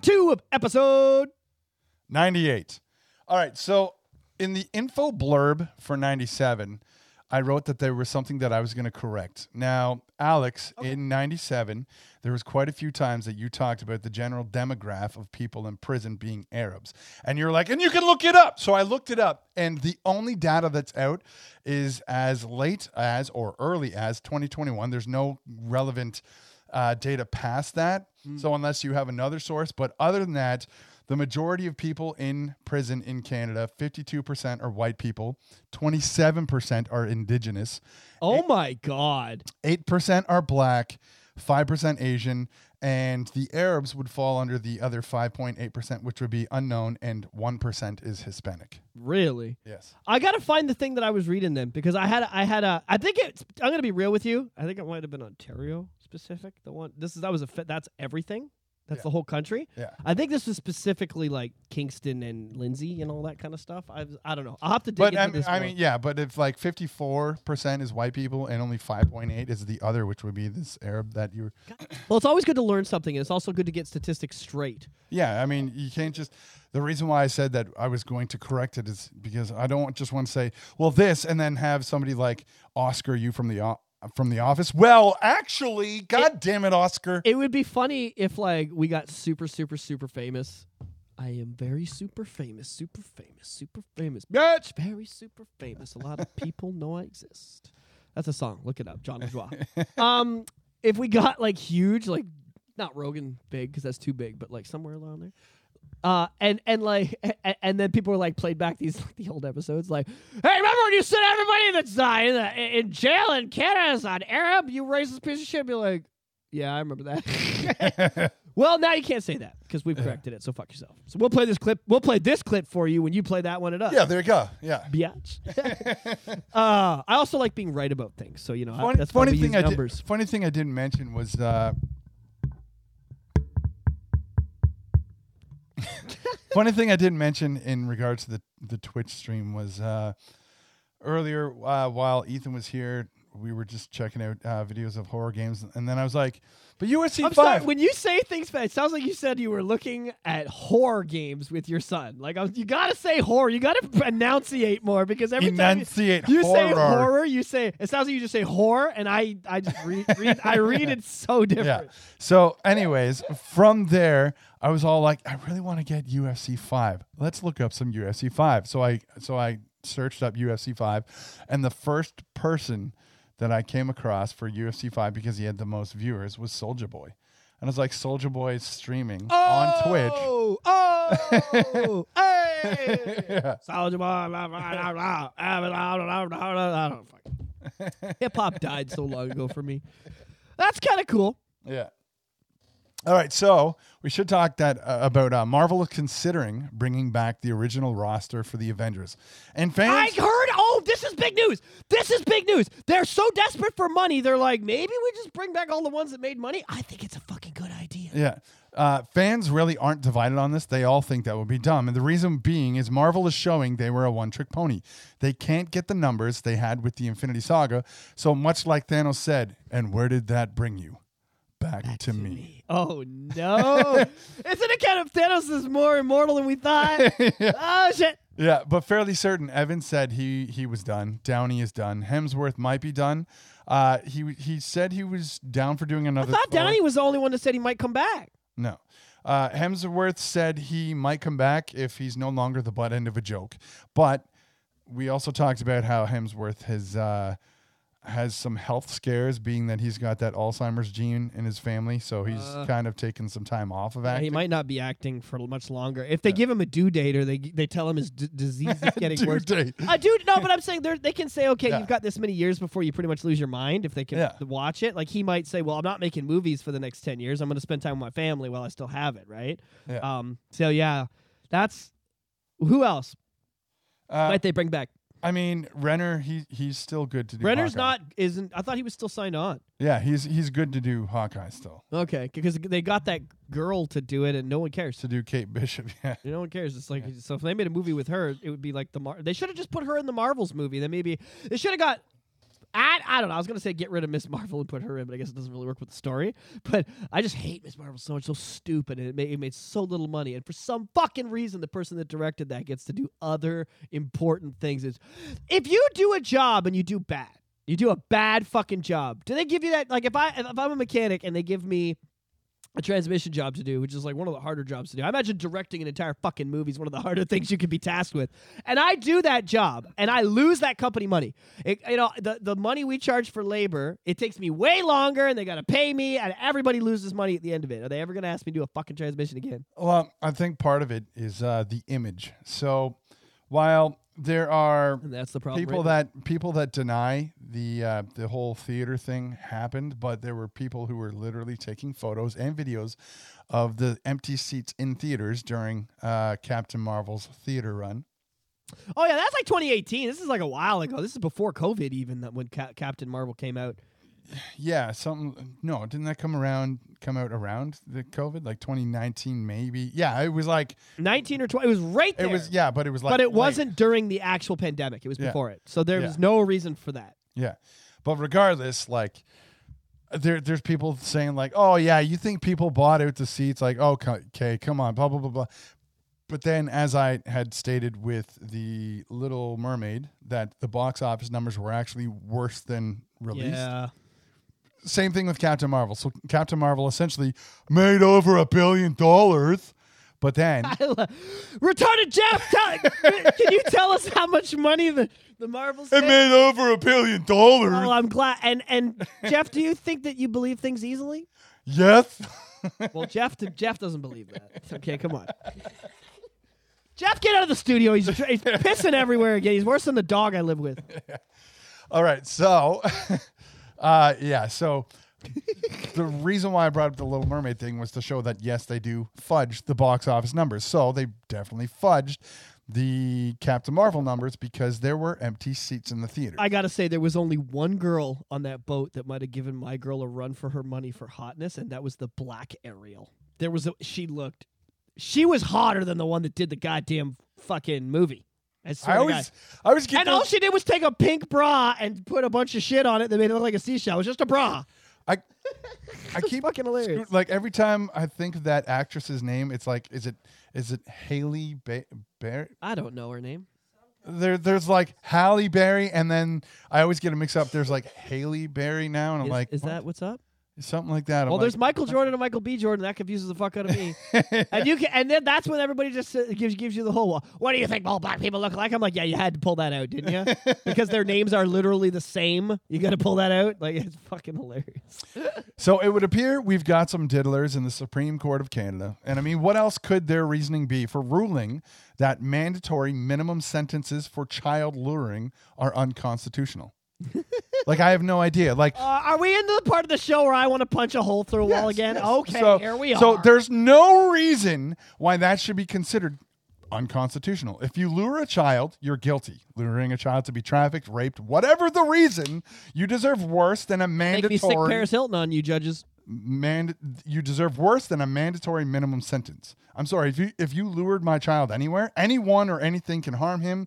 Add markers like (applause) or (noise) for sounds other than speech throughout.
part two of episode. 98. All right. So in the info blurb for 97, I wrote that there was something that I was going to correct. Now, Alex, in 97, there was quite a few times that you talked about the general demographic of people in prison being Arabs. And you're like, and you can look it up. So I looked it up, and the only data that's out is as late as or early as 2021. There's no relevant uh, data past that. So unless you have another source, but other than that, the majority of people in prison in Canada, 52% are white people, 27% are indigenous, Oh my god. 8% are black, 5% Asian, and the Arabs would fall under the other 5.8%, which would be unknown, and 1% is Hispanic. Really? Yes. I gotta find the thing that I was reading then because I had I had a I think it's I'm gonna be real with you. I think it might have been Ontario specific. The one this is that was a fit that's everything. That's Yeah. the whole country. Yeah. I think this was specifically like Kingston and Lindsay and all that kind of stuff. I I don't know. I'll have to dig But into I mean, this. I more. mean, yeah, but if like 54% is white people and only 5.8 is the other, which would be this Arab that you were. well, it's always good to learn something, and it's also good to get statistics straight. Yeah, I mean, you can't just. The reason why I said that I was going to correct it is because I don't just want to say, well, this, and then have somebody like Oscar you from the from the office. Well, actually, God damn it, Oscar. It would be funny if like we got super super super famous. I am very super famous, super famous, super famous. Bitch, very super famous. A lot of people know I exist. That's a song. Look it up, John Bourgeois. (laughs) um, if we got like huge, like not Rogan big because that's too big, but like somewhere around there. Uh, and and like (laughs) and, and then people were like played back these like, the old episodes like, hey, remember when you said everybody that's uh, in, in jail in Canada is an Arab? You racist piece of shit. Be like, yeah, I remember that. (laughs) well, now you can't say that because we've corrected it. So fuck yourself. So we'll play this clip. We'll play this clip for you when you play that one. at up. yeah, there you go. Yeah. Biatch. (laughs) uh, I also like being right about things. So you know I- that's funny thing I numbers. did, funny thing I didn't mention was (laughs) funny thing I didn't mention in regards to the the Twitch stream was uh, earlier uh, while Ethan was here, we were just checking out uh, videos of horror games, and then I was like, "But UFC I'm five, sorry. When you say things, it sounds like you said you were looking at horror games with your son. Like I was, you gotta say horror. You gotta (laughs) enunciate more because every enunciate time you, you say horror." horror, you say it sounds like you just say horror, and I, I just read, (laughs) read I read it so different. Yeah. So, anyways, from there, I was all like, I really want to get UFC five. Let's look up some UFC five. So I so I searched up UFC five, and the first person that I came across for UFC five because he had the most viewers was Soldier Boy. And it's like Soldier Boy streaming oh, on Twitch. Oh, hey. Soldier Boy, Hip hop died so long ago for me. That's kind of cool. Yeah. All right, so we should talk that uh, about uh, Marvel considering bringing back the original roster for the Avengers. And fans, I heard Oh, this is big news. This is big news. They're so desperate for money. They're like, maybe we just bring back all the ones that made money. I think it's a fucking good idea. Yeah. Uh, fans really aren't divided on this. They all think that would be dumb. And the reason being is Marvel is showing they were a one trick pony. They can't get the numbers they had with the Infinity Saga. So, much like Thanos said, and where did that bring you? Back, to, me. Oh no! (laughs) Isn't it kind of Thanos is more immortal than we thought? (laughs) Oh shit! Yeah, but fairly certain. Evans said he he was done. Downey is done. Hemsworth might be done. Uh, he he said he was down for doing I another. thought Downey was the only one that said he might come back. No. Uh, Hemsworth said he might come back if he's no longer the butt end of a joke. But we also talked about how Hemsworth has uh, has some health scares, being that he's got that Alzheimer's gene in his family, so he's Uh. kind of taken some time off of Yeah, acting. he might not be acting for much longer. If they give him a due date or they they tell him his d- disease is (laughs) getting Due worse. date. A dude, no, but I'm saying they can say, okay, Yeah. you've got this many years before you pretty much lose your mind. If they can Yeah. watch it, like he might say, well, I'm not making movies for the next ten years. I'm going to spend time with my family while I still have it, right? Yeah. Um. So yeah, that's who else Uh, might they bring back? I mean, Renner, he he's still good to do. Renner's Hawkeye. not isn't. I thought he was still signed on. Yeah, he's he's good to do Hawkeye still. Okay, because they got that girl to do it, and no one cares. To do Kate Bishop. (laughs) Yeah. No one cares. It's like so if they made a movie with her, it would be like the Mar- they should have just put her in the Marvels movie. Then maybe they should have got I, I don't know. I was gonna say get rid of Ms. Marvel and put her in, but I guess it doesn't really work with the story. But I just hate Ms. Marvel so much, so stupid, and it made, it made so little money. And for some fucking reason, the person that directed that gets to do other important things. Is if you do a job and you do bad, you do a bad fucking job. Do they give you that? Like if I if I'm a mechanic and they give me a transmission job to do, which is like one of the harder jobs to do. I imagine directing an entire fucking movie is one of the (laughs) harder things you could be tasked with. And I do that job, and I lose that company money. It, you know, the the money we charge for labor, it takes me way longer, and they got to pay me, and everybody loses money at the end of it. Are they ever going to ask me to do a fucking transmission again? Well, I think part of it is uh, the image. So while there are And that's the problem. people right that people that deny the uh, the whole theater thing happened, but there were people who were literally taking photos and videos of the empty seats in theaters during uh, Captain Marvel's theater run. Oh yeah, that's like 2018. This is like a while ago. This is before COVID, even that when Ca- Captain Marvel came out. Yeah, something. No, didn't that come around? Come out around the COVID, like 2019, maybe. Yeah, it was like 19 or 20. It was right there. it was. Yeah, but it was like. but it wasn't during the actual pandemic. It was Yeah. before it. So there Yeah. was no reason for that. Yeah, but regardless, like there, there's people saying like, oh yeah, you think people bought out the seats? Like, oh, okay, come on, blah blah blah blah. But then, as I had stated with the Little Mermaid, that the box office numbers were actually worse than released. Yeah. Same thing with Captain Marvel. So Captain Marvel essentially made over a billion dollars, but then (laughs) Retarded Jeff, tell, (laughs) can you tell us how much money the the Marvels it made? made over a billion dollars. Oh, I'm glad. And and Jeff, do you think that you believe things easily? yes. (laughs) Well, Jeff Jeff doesn't believe that. Okay, come on. Jeff, get out of the studio. He's, he's pissing everywhere again. He's worse than the dog I live with. All right, so uh yeah, so the reason why I brought up the Little Mermaid thing was to show that yes, they do fudge the box office numbers. So they definitely fudged the Captain Marvel numbers because there were empty seats in the theater. I gotta say, there was only one girl on that boat that might have given my girl a run for her money for hotness, and that was the black Ariel. There was a, she looked, she was hotter than the one that did the goddamn fucking movie. I, I always. I always get And all she did was take a pink bra and put a bunch of shit on it that made it look like a seashell. It was just a bra. I (laughs) I keep fucking hilarious. Like every time I think of that actress's name, it's like is it is it Haley ba- Berry? I don't know her name. There, there's like Halle Berry, and then I always get a mix up. There's like Haley Berry now, and I'm Is, like, is what? that what's up? Something like that? I'm Well, like, there's Michael Jordan and Michael B. Jordan. That confuses the fuck out of me. (laughs) and you can, and then that's when everybody just gives gives you the whole. What do you think all black people look like? I'm like, yeah, you had to pull that out, didn't you? (laughs) because their names are literally the same. You got to pull that out. Like it's fucking hilarious. (laughs) So it would appear we've got some diddlers in the Supreme Court of Canada. And I mean, what else could their reasoning be for ruling that mandatory minimum sentences for child luring are unconstitutional? (laughs) like, I have no idea. Like, Uh, are we into the part of the show where I want to punch a hole through a wall again? yes. Okay, so, here we So are. So there's no reason why that should be considered unconstitutional. If you lure a child, you're guilty. Luring a child to be trafficked, raped, whatever the reason, you deserve worse than a Make me sick mandatory Paris Hilton on you, judges. man you deserve worse than a mandatory minimum sentence. I'm sorry if you if you lured my child anywhere, anyone or anything can harm him.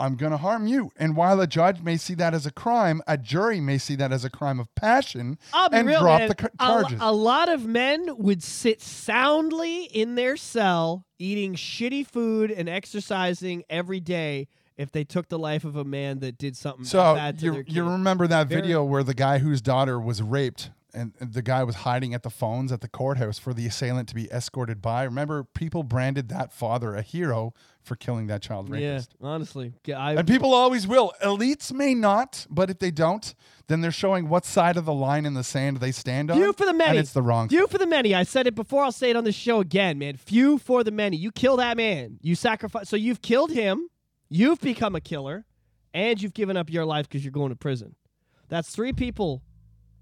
I'm going to harm you. And while a judge may see that as a crime, a jury may see that as a crime of passion and real, drop man. the c- A lo- charges. A, lot of men would sit soundly in their cell, eating shitty food and exercising every day if they took the life of a man that did something So bad to you their kid. you remember that Very- video where the guy whose daughter was raped and the guy was hiding at the phones at the courthouse for the assailant to be escorted by. Remember, people branded that father a hero for killing that child yeah, rapist. honestly, Yeah, I, And people always will. Elites may not, but if they don't, then they're showing what side of the line in the sand they stand on. Few for the many. It's the wrong Few for the many. I said it before. I'll say it on the show again, man. Few for the many. You kill that man. You sacrifice. So you've killed him. You've become a killer, and you've given up your life because you're going to prison. That's three people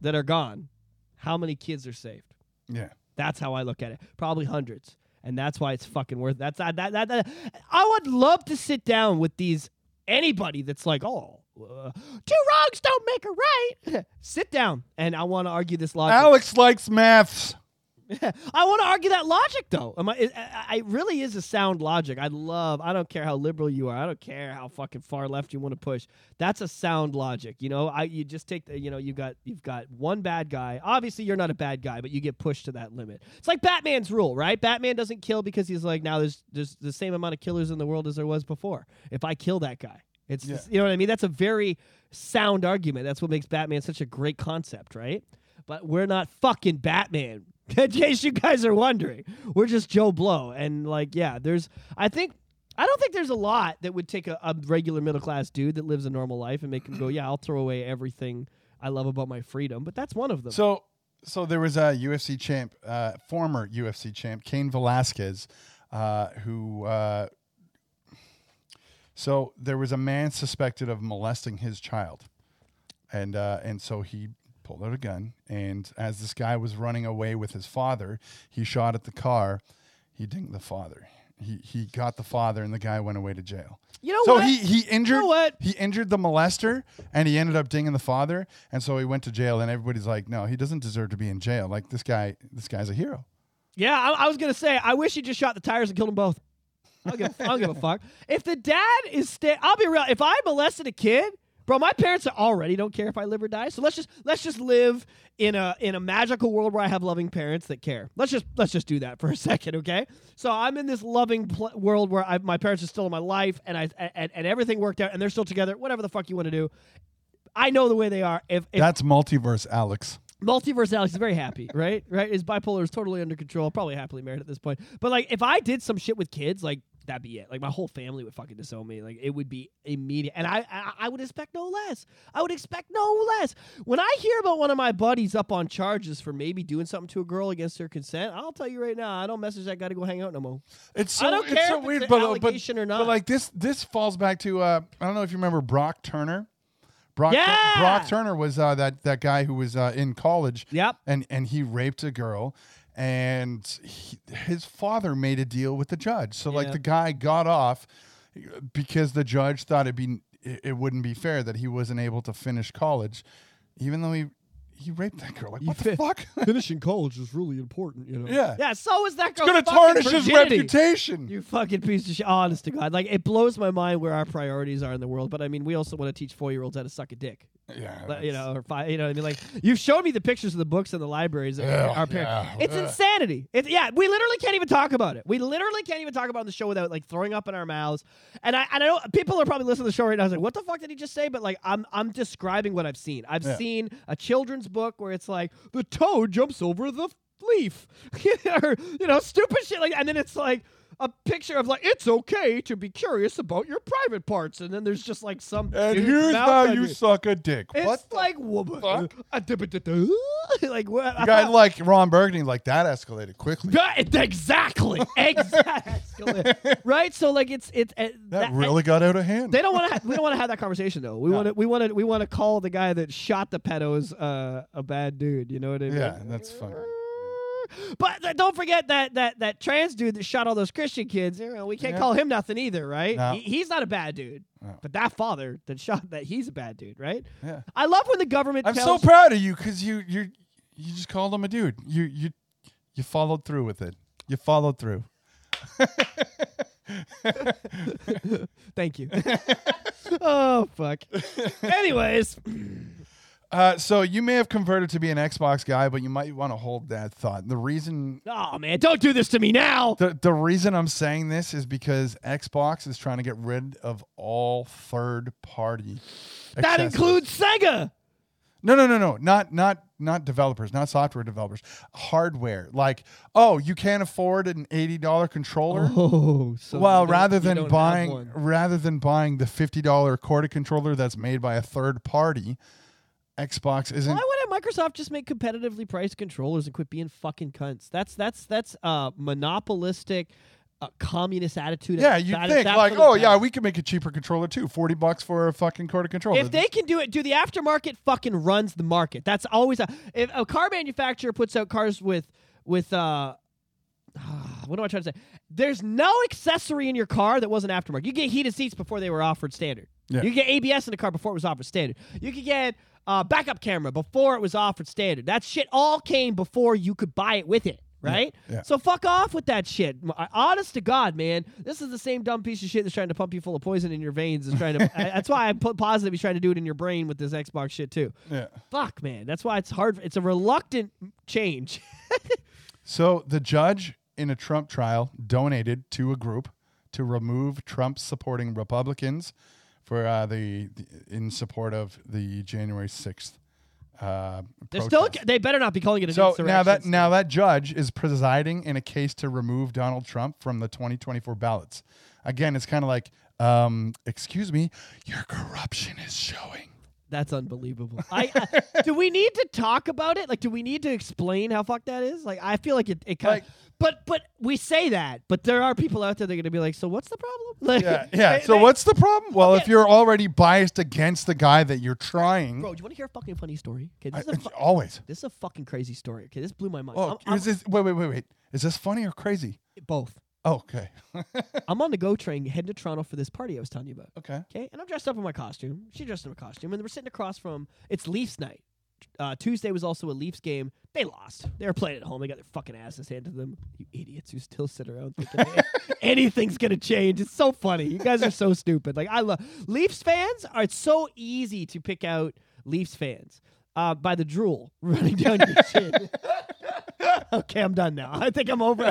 that are gone. How many kids are saved? Yeah. That's how I look at it. Probably hundreds, and that's why it's fucking worth. That's that that that. that I would love to sit down with these anybody that's like, oh, uh, two wrongs don't make a right. (laughs) sit down, and I want to argue this logic. Alex likes maths. (laughs) I want to argue that logic, though. Am I, it, it really is a sound logic. I love. I don't care how liberal you are. I don't care how fucking far left you want to push. That's a sound logic. You know, I you just take the. You know, you've got you've got one bad guy. Obviously, you're not a bad guy, but you get pushed to that limit. It's like Batman's rule, right? Batman doesn't kill because he's like now there's there's the same amount of killers in the world as there was before. If I kill that guy, it's Yeah. you know what I mean. That's a very sound argument. That's what makes Batman such a great concept, right? But we're not fucking Batman. (laughs) In case you guys are wondering, we're just Joe Blow. And like, yeah, there's. I think. I don't think there's a lot that would take a, a regular middle class dude that lives a normal life and make him go, yeah, I'll throw away everything I love about my freedom. But that's one of them. So, so there was a UFC champ, uh, former UFC champ, Cain Velasquez, uh, who. Uh, so there was a man suspected of molesting his child, and uh, and so he pulled out a gun, and as this guy was running away with his father, he shot at the car. He dinged the father. He he got the father, and the guy went away to jail. you know So what? he he injured what? he injured the molester and he ended up dinging the father and so he went to jail and everybody's like no he doesn't deserve to be in jail like this guy this guy's a hero Yeah, I, I was gonna say I wish he just shot the tires and killed them both. I don't give, I don't give a (laughs) fuck. If the dad is stay, I'll be real. If I molested a kid, bro, my parents already don't care if I live or die. So let's just let's just live in a in a magical world where I have loving parents that care. Let's just let's just do that for a (laughs) second, okay? So I'm in this loving pl- world where I, my parents are still in my life, and I and, and everything worked out, and they're still together. Whatever the fuck you want to do, I know the way they are. If, if that's multiverse alex Multiverse Alex is very happy, (laughs) right? Right? His bipolar is totally under control. Probably happily married at this point. But like, if I did some shit with kids, like that'd be it. Like my whole family would fucking disown me. Like it would be immediate, and I, I I would expect no less. I would expect no less. When I hear about one of my buddies up on charges for maybe doing something to a girl against her consent, I'll tell you right now, I don't message that guy to go hang out no more. it's so I don't it's care so if weird it's an but, but or not. but like this this falls back to uh i don't know if you remember brock turner brock Yeah! brock turner was uh that that guy who was uh, in college Yep. and and he raped a girl and he, his father made a deal with the judge. So like the guy got off because the judge thought it'd be it, it wouldn't be fair that he wasn't able to finish college even though he he raped that girl like what the fuck (laughs) Finishing college is really important, you know. yeah Yeah. So is that girl. it's gonna tarnish his reputation You fucking piece of shit. Honest to God. Like, it blows my mind where our priorities are in the world. But I mean, we also want to teach four year olds how to suck a dick. yeah Like, You know, or five, you know what I mean? Like, you've shown me the pictures of the books in the libraries. Of Ugh, our parents. yeah, It's ugh. insanity. It's, yeah, we literally can't even talk about it. We literally can't even talk about the show without like throwing up in our mouths. And I, and I know people are probably listening to the show right now. I was like, what the fuck did he just say? But like, I'm, I'm describing what I've seen. I've Yeah. seen a children's book where it's like the toad jumps over the leaf, (laughs) or you know, stupid shit like. And then it's like a picture of like it's okay to be curious about your private parts, and then there's just like some. and here's how you it. suck a dick It's what like uh, (laughs) like what? You guys (laughs) like Ron Burgundy, like that escalated quickly. That- exactly, (laughs) exactly, right? So like it's it's uh, That really got out of hand. They don't want to. We don't want to have that conversation though. We No. want to. We want to. We want to call the guy that shot the pedos uh, a bad dude. You know what I mean? yeah, that's fun. But th- don't forget that that that trans dude that shot all those Christian kids. You know, we can't Yeah. call him nothing either, right? No. He, he's not a bad dude. No. But that father that shot that he's a bad dude, right? Yeah. I love when the government. I'm so proud of you because you you you just called him a dude. You you you followed through with it. You followed through. (laughs) Thank you. (laughs) oh fuck. Anyways, (laughs) Uh, so you may have converted to be an Xbox guy, but you might want to hold that thought. The reason oh man, don't do this to me now. the the reason I'm saying this is because Xbox is trying to get rid of all third party. That includes Sega. No, no, no, no. Not not not developers, not software developers. Hardware. Like, oh, you can't afford an eighty dollar controller. Oh, so well, rather than buying rather than buying the fifty dollar Corda controller that's made by a third party, Xbox isn't. Why wouldn't Microsoft just make competitively priced controllers and quit being fucking cunts? That's that's that's uh monopolistic, uh, communist attitude. yeah, you think that's like, oh yeah, we can make a cheaper controller too, forty bucks for a fucking Corda controller. If they can do it, do the aftermarket fucking runs the market. That's always a if a car manufacturer puts out cars with with uh what am I trying to say? There's no accessory in your car that wasn't aftermarket. You get heated seats before they were offered standard. Yeah. You get ABS in the car before it was offered standard. You could get uh, backup camera before it was offered standard. That shit all came before you could buy it with it, right? yeah. So fuck off with that shit. Honest to God, man, this is the same dumb piece of shit that's trying to pump you full of poison in your veins. Is trying to. (laughs) I- that's why I put positive. He's trying to do it in your brain with this Xbox shit too. Yeah. Fuck, man. That's why it's hard. It's a reluctant change. (laughs) So the judge in a Trump trial donated to a group to remove Trump supporting Republicans for uh, the, the in support of the January sixth. Uh, They're still. protest. They better not be calling it an So insurrection. now that now that judge is presiding in a case to remove Donald Trump from the 2024 ballots. Again, it's kind of like, um, excuse me, your corruption is showing. That's unbelievable. (laughs) I, I do we need to talk about it? Like, do we need to explain how fucked that is? Like, I feel like it. it kind Like- but but we say that, but there are people out there that are gonna be like, so what's the problem? (laughs) Like, Yeah, yeah. they- So they- what's the problem? Well, if you're already biased against the guy that you're trying, Bro, do you want to hear a fucking funny story? Okay, I- this, is a fu- always. this is a fucking crazy story. Okay, this blew my mind. Oh, I'm- I'm- is this, wait, wait, wait, wait. Is this funny or crazy? both. Oh, okay. (laughs) I'm on the go train heading to Toronto for this party I was telling you about. okay. Okay, and I'm dressed up in my costume. She dressed in a costume, and we're sitting across from. It's Leafs night. Uh, Tuesday was also a Leafs game. They lost. They were playing at home. They got their fucking asses handed to them. You idiots who still sit around thinking (laughs) anything's gonna change. It's so funny. You guys are so stupid. Like I love Leafs fans. Are it's so easy to pick out Leafs fans uh, by the drool (laughs) running down your chin. (laughs) okay, I'm done now. (laughs) I think I'm over.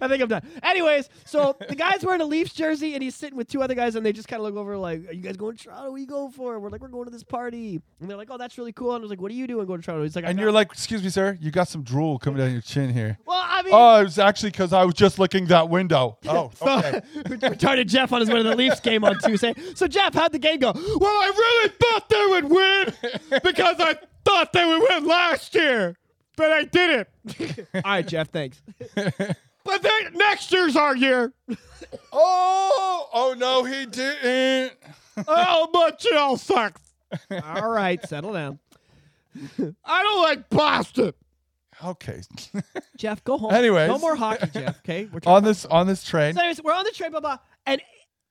I think I'm done. Anyways, so the guy's wearing a Leafs jersey and he's sitting with two other guys and they just kind of look over like, "Are you guys going to Toronto? What are you going for?" We're like, "We're going to this party." And they're like, "Oh, that's really cool." And I was like, "What are you doing going to Toronto?" He's like, And you're like, excuse me, sir, you got some drool coming down your chin here. "Well, I mean." Oh, it was actually because I was just looking that window. (laughs) Oh, So, okay. retarded Jeff on his way to the Leafs game on Tuesday. So Jeff, how'd the game go? Well, I really thought they would win because I thought they would win last year, but I didn't. (laughs) All right, Jeff, thanks. (laughs) but then next year's our year. (laughs) oh, oh no, he didn't. oh, but you all sucks. All right, settle down. I don't like Boston. Okay. Jeff, go home. Anyways. no more hockey, Jeff. Okay, we're on this on this train. So anyways, we're on the train, blah blah, and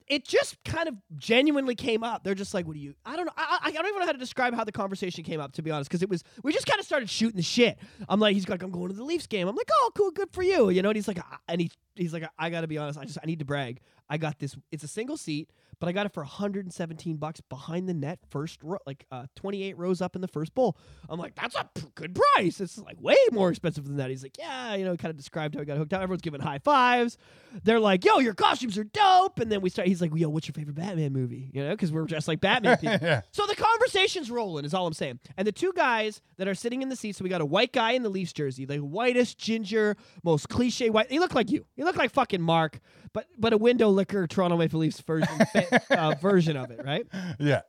it just kind of genuinely came up. They're just like, "What do you?" I don't know. I, I, don't even know how to describe how the conversation came up, to be honest, because it was we just kind of started shooting the shit. I'm like, he's like, "I'm going to the Leafs game." I'm like, "Oh, cool, good for you," you know. And he's like, "I- and he he's like, "I got to be honest. I just I need to brag. I got this. It's a single seat." But I got it for 117 bucks behind the net, first row, like uh, 28 rows up in the first bowl. I'm like, that's a p- good price. It's like way more expensive than that. He's like, yeah, you know, kind of described how he got hooked up. Everyone's giving high fives. They're like, yo, your costumes are dope. And then we start. He's like, yo, what's your favorite Batman movie? You know, because we're dressed like Batman people. (laughs) Yeah. So the conversation's rolling, is all I'm saying. And the two guys that are sitting in the seats, so we got a white guy in the Leafs jersey, the whitest ginger, most cliche white. He looked like you. He looked like fucking Mark, but but a window liquor Toronto Maple Leafs version (laughs) uh, version of it, right? (laughs) Yeah.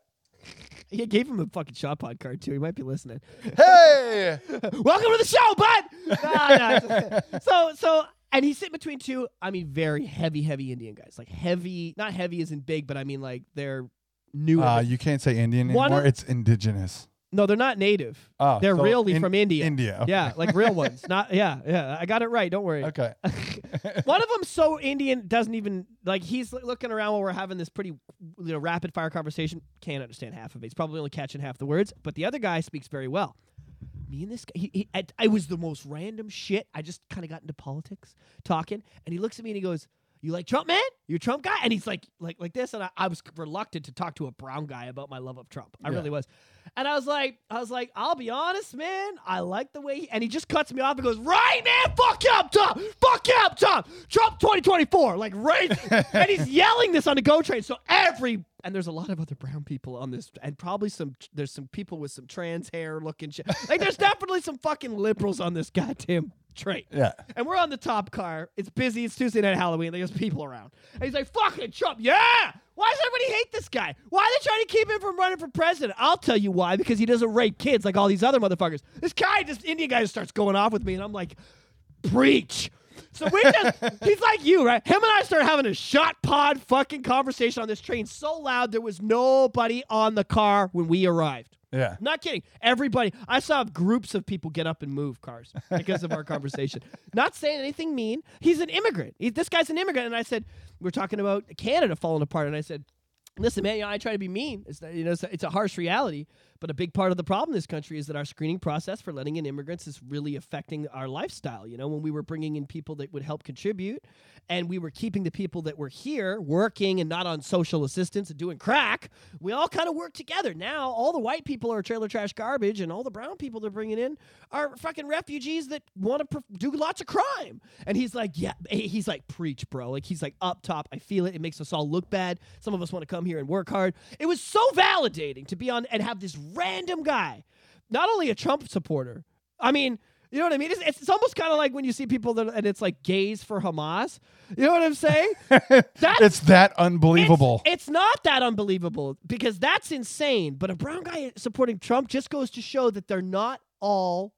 He gave him a fucking shot pod card too. He might be listening. Hey. (laughs) Welcome to the show, bud. (laughs) Nah, nah. so so and he's sitting between two. I mean, very heavy, heavy Indian guys. Like heavy, not heavy as in big, but I mean like they're new. Uh, you can't say Indian One anymore. of- it's indigenous. No, they're not native. Oh, They're so really in- from India. India. okay. Yeah, like real (laughs) ones. Not yeah, yeah. I got it right. Don't worry. Okay. (laughs) One of them so Indian doesn't even like he's l- looking around while we're having this pretty you know rapid fire conversation. Can't understand half of it. He's probably only catching half the words. But the other guy speaks very well. Me and this guy, he, he, I, I was the most random shit. I just kind of got into politics talking, and he looks at me and he goes, "You like Trump, man? You Trump guy?" And he's like, like, like this, and I, I was reluctant to talk to a brown guy about my love of Trump. I Yeah. really was, and I was like, I was like, I'll be honest, man. I like the way, he, and he just cuts me off and goes, "Right, man, fuck you up, Trump, fuck you up, Trump, Trump 2024." Like right, and he's (laughs) yelling this on the go train. So every and there's a lot of other brown people on this, and probably some there's some people with some trans hair looking shit. Like there's (laughs) definitely some fucking liberals on this goddamn train. Yeah. And we're on the top car. It's busy. It's Tuesday night Halloween. There's people around. And he's like, fucking Trump. Yeah. Why does everybody hate this guy? Why are they trying to keep him from running for president? I'll tell you why. Because he doesn't rape kids like all these other motherfuckers. This guy, this Indian guy, just starts going off with me. And I'm like, preach. So we just, (laughs) he's like you, right? Him and I started having a shot pod fucking conversation on this train so loud there was nobody on the car when we arrived. Yeah. Not kidding. Everybody, I saw groups of people get up and move cars because of our conversation. (laughs) Not saying anything mean. He's an immigrant. He, this guy's an immigrant. And I said, we're talking about Canada falling apart. And I said, listen, man, you know, I try to be mean. It's, not- you know, it's, it's a harsh reality. But a big part of the problem in this country is that our screening process for letting in immigrants is really affecting our lifestyle. You know, when we were bringing in people that would help contribute and we were keeping the people that were here working and not on social assistance and doing crack, we all kind of work together. Now, all the white people are trailer trash garbage and all the brown people they're bringing in are fucking refugees that want to pr- do lots of crime. And he's like, yeah, eh, he's like, preach, bro. Like, he's like, up top. I feel it. It makes us all look bad. Some of us want to come here and work hard. It was so validating to be on and have this random guy, not only a Trump supporter. I mean, you know what I mean? It's, it's, almost kind of like when you see people that, and it's like gays for Hamas. You know what I'm saying? (laughs) That's, it's that unbelievable. It's, it's, not that unbelievable because that's insane. But a brown guy supporting Trump just goes to show that they're not all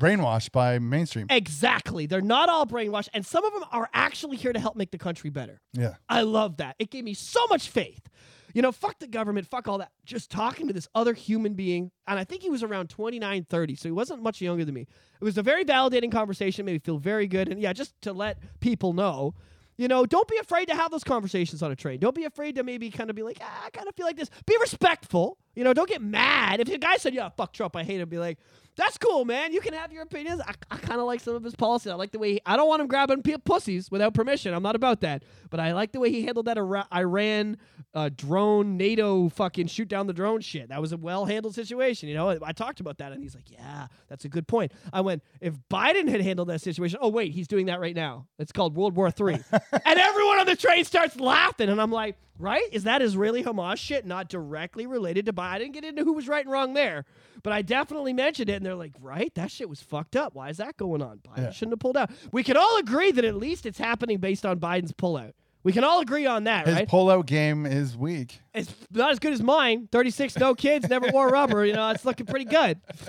brainwashed by mainstream. Exactly. They're not all brainwashed. And some of them are actually here to help make the country better. Yeah. I love that. It gave me so much faith. You know, fuck the government, fuck all that. Just talking to this other human being, and I think he was around 29, 30, so he wasn't much younger than me. It was a very validating conversation, made me feel very good. And yeah, just to let people know, you know, don't be afraid to have those conversations on a train. Don't be afraid to maybe kind of be like, ah, I kind of feel like this. Be respectful. You know, don't get mad. If a guy said, yeah, fuck Trump, I hate him, be like, that's cool, man. You can have your opinions. I, I kind of like some of his policies. I like the way he, I don't want him grabbing p- pussies without permission. I'm not about that. But I like the way he handled that Ira- Iran uh, drone NATO fucking shoot down the drone shit. That was a well handled situation. You know, I talked about that, and he's like, "Yeah, that's a good point." I went, "If Biden had handled that situation, oh wait, he's doing that right now. It's called World War Three, (laughs) and everyone on the train starts laughing, and I'm like, "Right? Is that Israeli Hamas shit not directly related to Biden? I didn't get into who was right and wrong there." But I definitely mentioned it, and they're like, right? That shit was fucked up. Why is that going on? Biden yeah. shouldn't have pulled out. We can all agree that at least it's happening based on Biden's pullout. We can all agree on that, His right? pullout game is weak. It's not as good as mine. 36 no kids, never wore rubber. You know, it's looking pretty good. (laughs)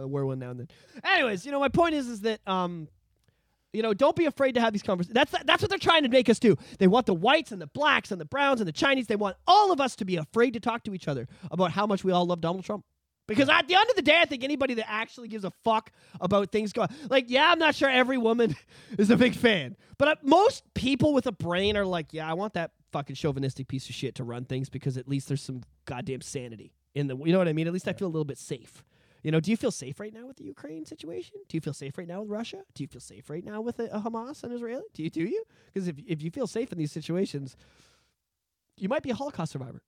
uh, wear one now and then. Anyways, you know, my point is, is that um, you know, don't be afraid to have these conversations. That's that's what they're trying to make us do. They want the whites and the blacks and the browns and the Chinese. They want all of us to be afraid to talk to each other about how much we all love Donald Trump. Because at the end of the day, I think anybody that actually gives a fuck about things going, like, yeah, I'm not sure every woman (laughs) is a big fan, but uh, most people with a brain are like, yeah, I want that fucking chauvinistic piece of shit to run things because at least there's some goddamn sanity in the, you know what I mean? At least I feel a little bit safe. You know, do you feel safe right now with the Ukraine situation? Do you feel safe right now with Russia? Do you feel safe right now with a, a Hamas and Israel? Do you? Do you? Because if if you feel safe in these situations, you might be a Holocaust survivor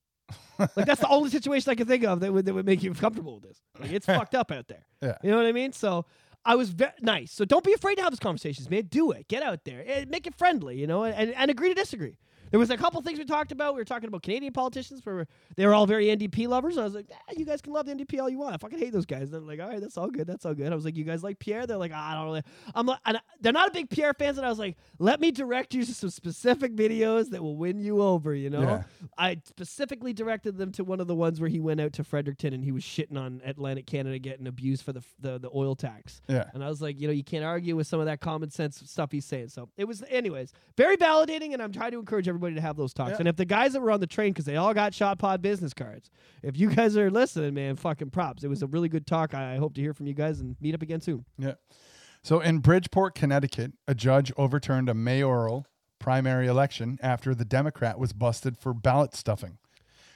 like that's the only situation I can think of that would that would make you comfortable with this. Like it's fucked up out there. (laughs) Yeah. You know what I mean? So I was very nice. So don't be afraid to have those conversations, man. Do it. Get out there. and make it friendly, you know, and, and agree to disagree. There was a couple things we talked about. We were talking about Canadian politicians where they were all very NDP lovers. I was like, ah, you guys can love the NDP all you want. I fucking hate those guys. And they're like, all right, that's all good. That's all good. I was like, you guys like Pierre? They're like, I don't really. I'm like, and they're not a big Pierre fans. And I was like, let me direct you to some specific videos that will win you over. You know, Yeah. I specifically directed them to one of the ones where he went out to Fredericton and he was shitting on Atlantic Canada getting abused for the the, the oil tax. Yeah. And I was like, you know, you can't argue with some of that common sense stuff he's saying. So it was, anyways, very validating, and I'm trying to encourage everybody to have those talks. Yeah. And if the guys that were on the train, because they all got Shot Pod business cards, if you guys are listening, man, fucking props. It was a really good talk. I hope to hear from you guys and meet up again soon. Yeah. So in Bridgeport, Connecticut, a judge overturned a mayoral primary election after the Democrat was busted for ballot stuffing.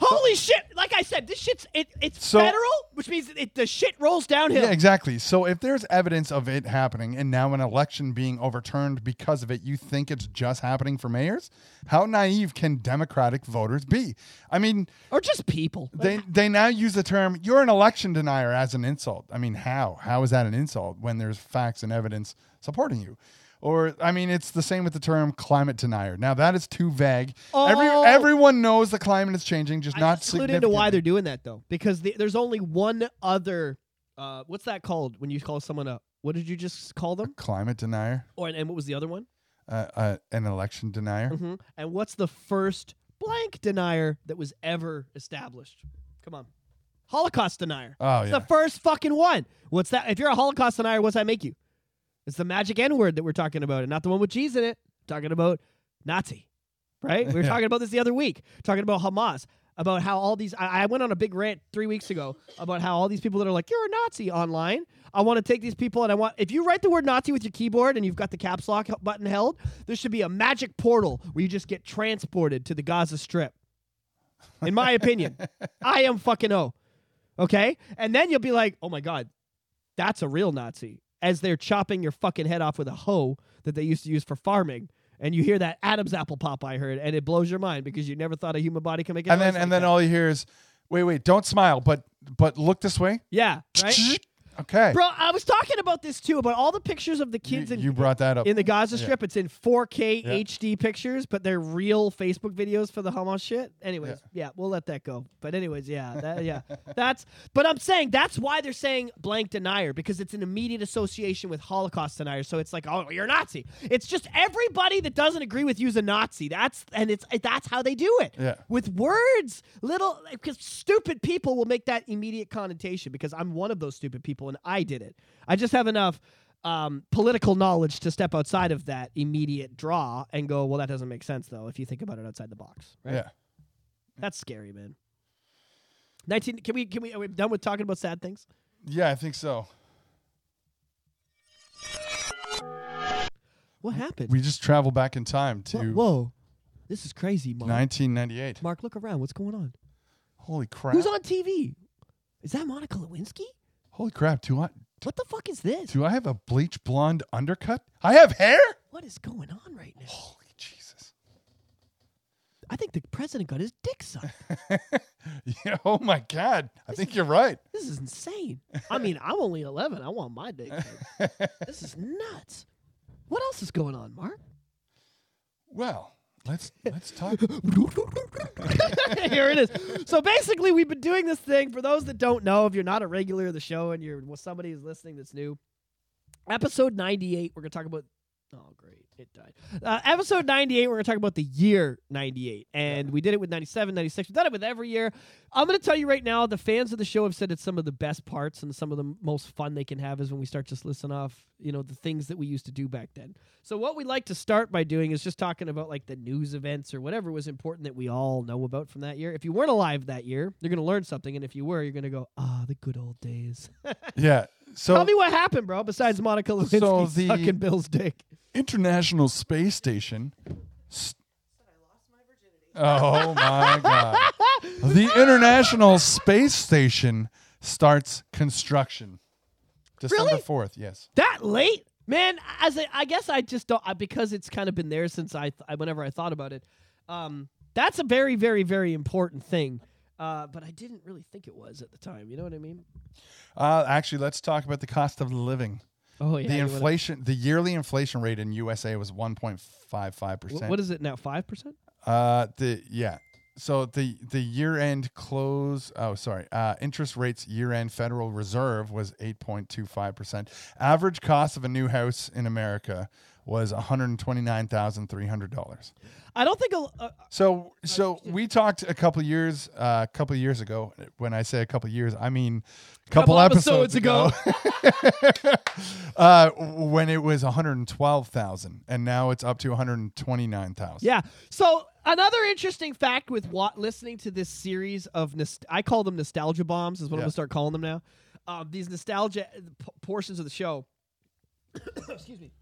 Holy shit! Like I said, this shit's it, it's So- federal, which means it, the shit rolls downhill. Yeah, exactly. So if there's evidence of it happening and now an election being overturned because of it, you think it's just happening for mayors? How naive can Democratic voters be? I mean, Or just people. they they now use the term "you're an election denier" as an insult. I mean, how how is that an insult when there's facts and evidence supporting you? Or I mean, it's the same with the term climate denier. Now that is too vague. Every Oh. everyone knows the climate is changing, just I not just clued into why they're doing that though, because the, there's only one other. Uh, what's that called when you call someone a? What did you just call them? climate denier, Or and what was the other one? uh, uh, an election denier. hmm And what's the first blank denier that was ever established? Come on, Holocaust denier. Oh It's yeah, the first fucking one. What's that? If you're a Holocaust denier, what's that make you? It's the magic N word that we're talking about, and not the one with cheese in it. talking about Nazi, right? We were (laughs) talking about this the other week, talking about Hamas, about how all these. I, I went on a big rant three weeks ago about how all these people that are like, you're a Nazi online. I want to take these people and I want, if you write the word Nazi with your keyboard and you've got the caps lock button held, there should be a magic portal where you just get transported to the Gaza Strip. In my opinion, (laughs) I am fucking O. Okay? And then you'll be like, oh my God, that's a real Nazi. As they're chopping your fucking head off with a hoe that they used to use for farming. And you hear that Adam's apple pop I heard, and it blows your mind because you never thought a human body can make a And then noise and then that. all you hear is, wait, wait, don't smile, but but look this way. Yeah, right? (laughs) Okay. Bro, I was talking about this too, about all the pictures of the you, kids in you brought that up. in the Gaza Yeah. Strip. It's in 4K Yeah. HD pictures, but they're real Facebook videos for the Hamas shit. Anyways, yeah. we'll let that go. But anyways, yeah, that, yeah, (laughs) that's. But I'm saying that's why they're saying blank denier because it's an immediate association with Holocaust denier. So it's like, oh, you're a Nazi. It's just everybody that doesn't agree with you is a Nazi. That's and it's that's how they do it. Yeah. With words, little because stupid people will make that immediate connotation because I'm one of those stupid people and I did it. I just have enough um, political knowledge to step outside of that immediate draw and go, well, that doesn't make sense though if you think about it outside the box. Right? Yeah. That's scary, man. Nineteen. Can we? Can we? Are we done with talking about sad things? Yeah, I think so. What happened? We just travel back in time to Whoa, whoa. this is crazy, Mark. 1998. Mark, look around. What's going on? Holy crap. Who's on TV? Is that Monica Lewinsky? Holy crap. Do I What the fuck is this? do I have a bleach blonde undercut? I have hair? What is going on right now? Holy Jesus. I think the president got his dick sucked. (laughs) Yeah, oh my god. I think you're right. This is insane. I mean, I'm only 11. I want my dick sucked. (laughs) This is nuts. What else is going on, Mark? Well, let's let's talk. (laughs) Here it is. So basically, we've been doing this thing. For those that don't know, if you're not a regular of the show and you're well, somebody is listening that's new, episode 98, we're to talk about. Oh, great. It died. Uh, episode 98, we're going to talk about the year 98. And we did it with 97, 96. We've done it with every year. I'm going to tell you right now, the fans of the show have said it's some of the best parts and some of the most fun they can have is when we start just listing off, you know, the things that we used to do back then. So what we like to start by doing is just talking about like the news events or whatever was important that we all know about from that year. If you weren't alive that year, you're going to learn something. And if you were, you're going to go, ah, the good old days. (laughs) Yeah. So Tell me what happened, bro, besides Monica Lewinsky So the- sucking Bill's dick. International Space Station. st- oh my god. (laughs) The International Space Station starts construction. December Really? 4th, yes. That late? Man, as I, I guess I just don't I, because it's kind of been there since I, th- I whenever I thought about it. Um, that's a very very very important thing. Uh, but I didn't really think it was at the time. You know what I mean? Uh, actually, let's talk about the cost of living. Oh yeah. the you wanna- inflation, the yearly inflation rate in USA was one point five five percent. what is it now? Five percent? Uh, the yeah. So the the year end close. Oh, sorry. Uh, interest rates year end Federal Reserve was 8.25 percent. Average cost of a new house in America was 129 thousand three hundred dollars. I don't think. A, uh, So so we talked a couple years uh, a couple years ago. When I say a couple years, I mean a couple, Couple episodes, episodes ago. (laughs) uh, when it was 112,000 and now it's up to 129,000. yeah. So another interesting fact with what listening to this series of nost- I call them nostalgia bombs is what I'm gonna start calling them now. Um, these nostalgia uh, p- portions of the show. (coughs) excuse me.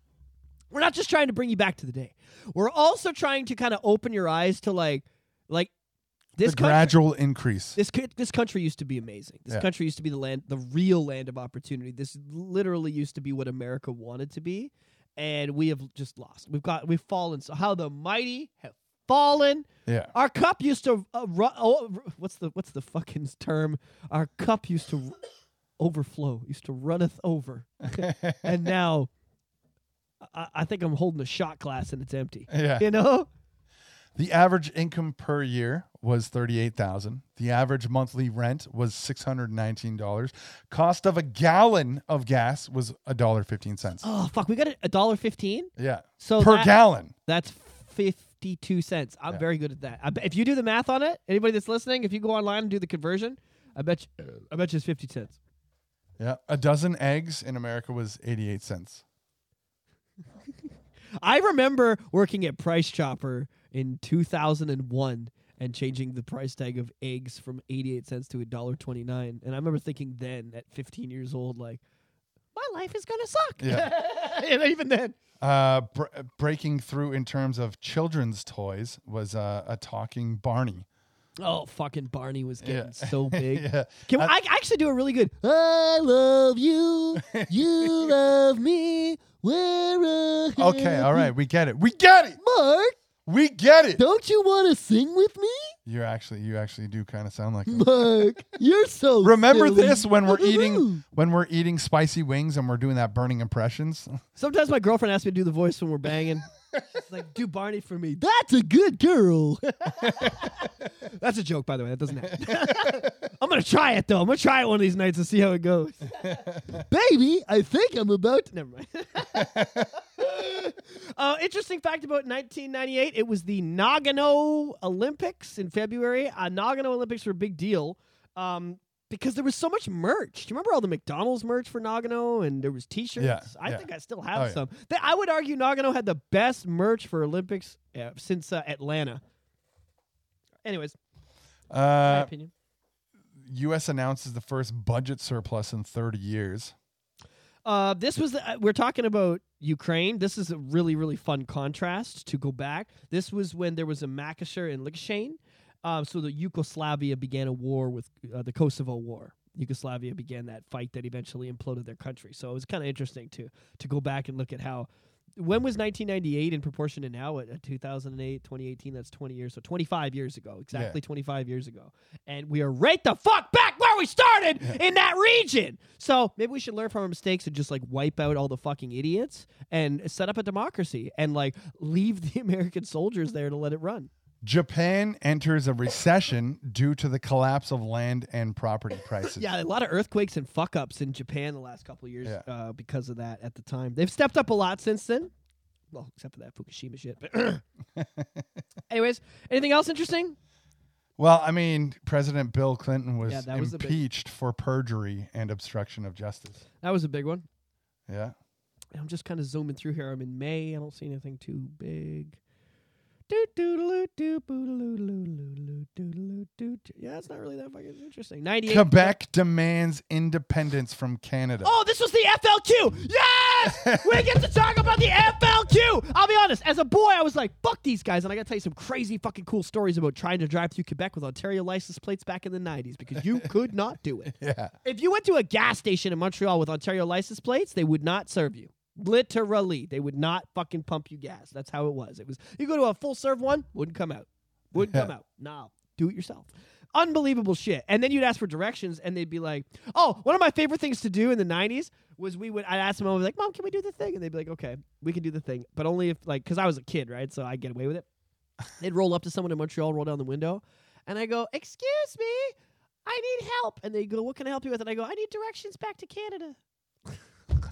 We're not just trying to bring you back to the day. We're also trying to kind of open your eyes to like, like this the country- gradual increase. this this country used to be amazing. This Yeah. country used to be the land, the real land of opportunity. This literally used to be what America wanted to be, and we have just lost. We've got we've fallen. So how the mighty have fallen. yeah. Our cup used to uh, ru- oh, what's the what's the fucking term? Our cup used to r- overflow. Used to runneth over, (laughs) and now. I, I think I'm holding a shot glass and it's empty. Yeah. You know? The average income per year was 38,000. The average monthly rent was $619. Cost of a gallon of gas was $1.15. Oh fuck, we got a dollar fifteen. Yeah. So per that- gallon. That's 52 cents. I'm Yeah. very good at that. Bet if you do the math on it, anybody that's listening, if you go online and do the conversion, I bet you, I bet you it's 50 cents. Yeah. A dozen eggs in America was 88 cents. (laughs) I remember working at Price Chopper in 2001 and changing the price tag of eggs from 88 cents to $1.29. And I remember thinking then at 15 years old like my life is going to suck. Yeah. (laughs) and even then. Uh, br- breaking through in terms of children's toys was uh, a talking Barney. Oh, fucking Barney was getting Yeah. so (laughs) big. yeah. Can we, I, I actually do a really good. I love you, you love me. We're a Okay, all right, we get it. We get it. Mark, We get it. don't you want to sing with me? You're actually you actually do kind of sound like him. Mark, you're so. (laughs) Remember silly. this when we're eating when we're eating spicy wings and we're doing that burning impressions. Sometimes my girlfriend asks me to do the voice when we're banging. She's like, do Barney for me. That's a good girl. (laughs) That's a joke, by the way. That doesn't happen. (laughs) I'm going to try it, though. I'm going to try it one of these nights and see how it goes. (laughs) Baby, I think I'm about to. Never mind. uh, interesting fact about 1998 it was the Nagano Olympics in February. Uh, Nagano Olympics were a big deal. Um, because there was so much merch. Do you remember all the McDonald's merch for Nagano? And there was T-shirts. Yeah, I yeah. think I still have Oh, yeah. some. They, I would argue Nagano had the best merch for Olympics uh, since uh, Atlanta. Anyways, my Uh, opinion. U.S. announces the first budget surplus in 30 years. Uh, this was the, uh, we're talking about Ukraine. This is a really really fun contrast to go back. This was when there was a Makasher and Lichtenstein. Um, so the Yugoslavia began a war with uh, the Kosovo War. Yugoslavia began that fight that eventually imploded their country. So it was kind of interesting to to go back and look at how when was 1998 in proportion to now? At 2008, 2018, that's 20 years. So 25 years ago, exactly 25 years ago. And we are right the fuck back where we started in that region. So maybe we should learn from our mistakes and just like wipe out all the fucking idiots and set up a democracy and like leave the (laughs) American soldiers there to let it run. Japan enters a recession due to the collapse of land and property (laughs) prices. Yeah, a lot of earthquakes and fuck ups in Japan the last couple of years Yeah. uh, because of that at the time. They've stepped up a lot since then. Well, except for that Fukushima shit. But (laughs) anyways, anything else interesting? Well, I mean, President Bill Clinton was, Yeah, was impeached for perjury and obstruction of justice. That was a big one. Yeah. I'm just kind of zooming through here. I'm in May. I don't see anything too big. Yeah, it's not really that fucking interesting. 98. Quebec demands independence from Canada. Oh, this was the FLQ. Yes! we get to talk about the FLQ. I'll be honest. As a boy, I was like, fuck these guys. And I got to tell you some crazy fucking cool stories about trying to drive through Quebec with Ontario license plates back in the 90s because you could not do it. Yeah. If you went to a gas station in Montreal with Ontario license plates, they would not serve you. Literally, they would not fucking pump you gas. That's how it was. It was you go to a full serve one, wouldn't come out, wouldn't come (laughs) out. No, do it yourself. Unbelievable shit. And then you'd ask for directions, and they'd be like, "Oh, one of my favorite things to do in the '90s was we would." I'd ask them, I was like, "Mom, can we do the thing?" And they'd be like, "Okay, we can do the thing, but only if like because I was a kid, right? So I get away with it." (laughs) They'd roll up to someone in Montreal, roll down the window, and I go, "Excuse me, I need help." And they go, "What can I help you with?" And I go, "I need directions back to Canada."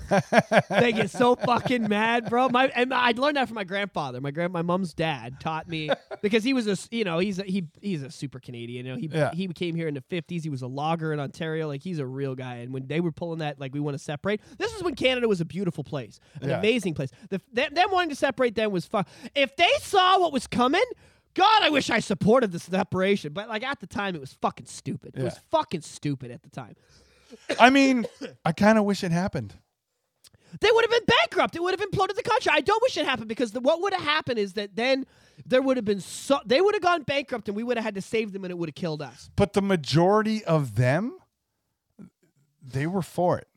(laughs) they get so fucking mad, bro. My and I learned that from my grandfather. My grand, my mom's dad taught me because he was a, you know, he's a, he he's a super Canadian. You know, he Yeah. he came here in the fifties. He was a logger in Ontario. Like he's a real guy. And when they were pulling that, like we want to separate. This is when Canada was a beautiful place, an Yeah. amazing place. The, them, them wanting to separate them was fun. If they saw what was coming. God, I wish I supported the separation, but like at the time, it was fucking stupid. It was fucking stupid at the time. I mean, I kind of wish it happened. They would have been bankrupt. It would have imploded the country. I don't wish it happened because the, what would have happened is that then there would have been so they would have gone bankrupt and we would have had to save them and it would have killed us. But the majority of them, they were for it.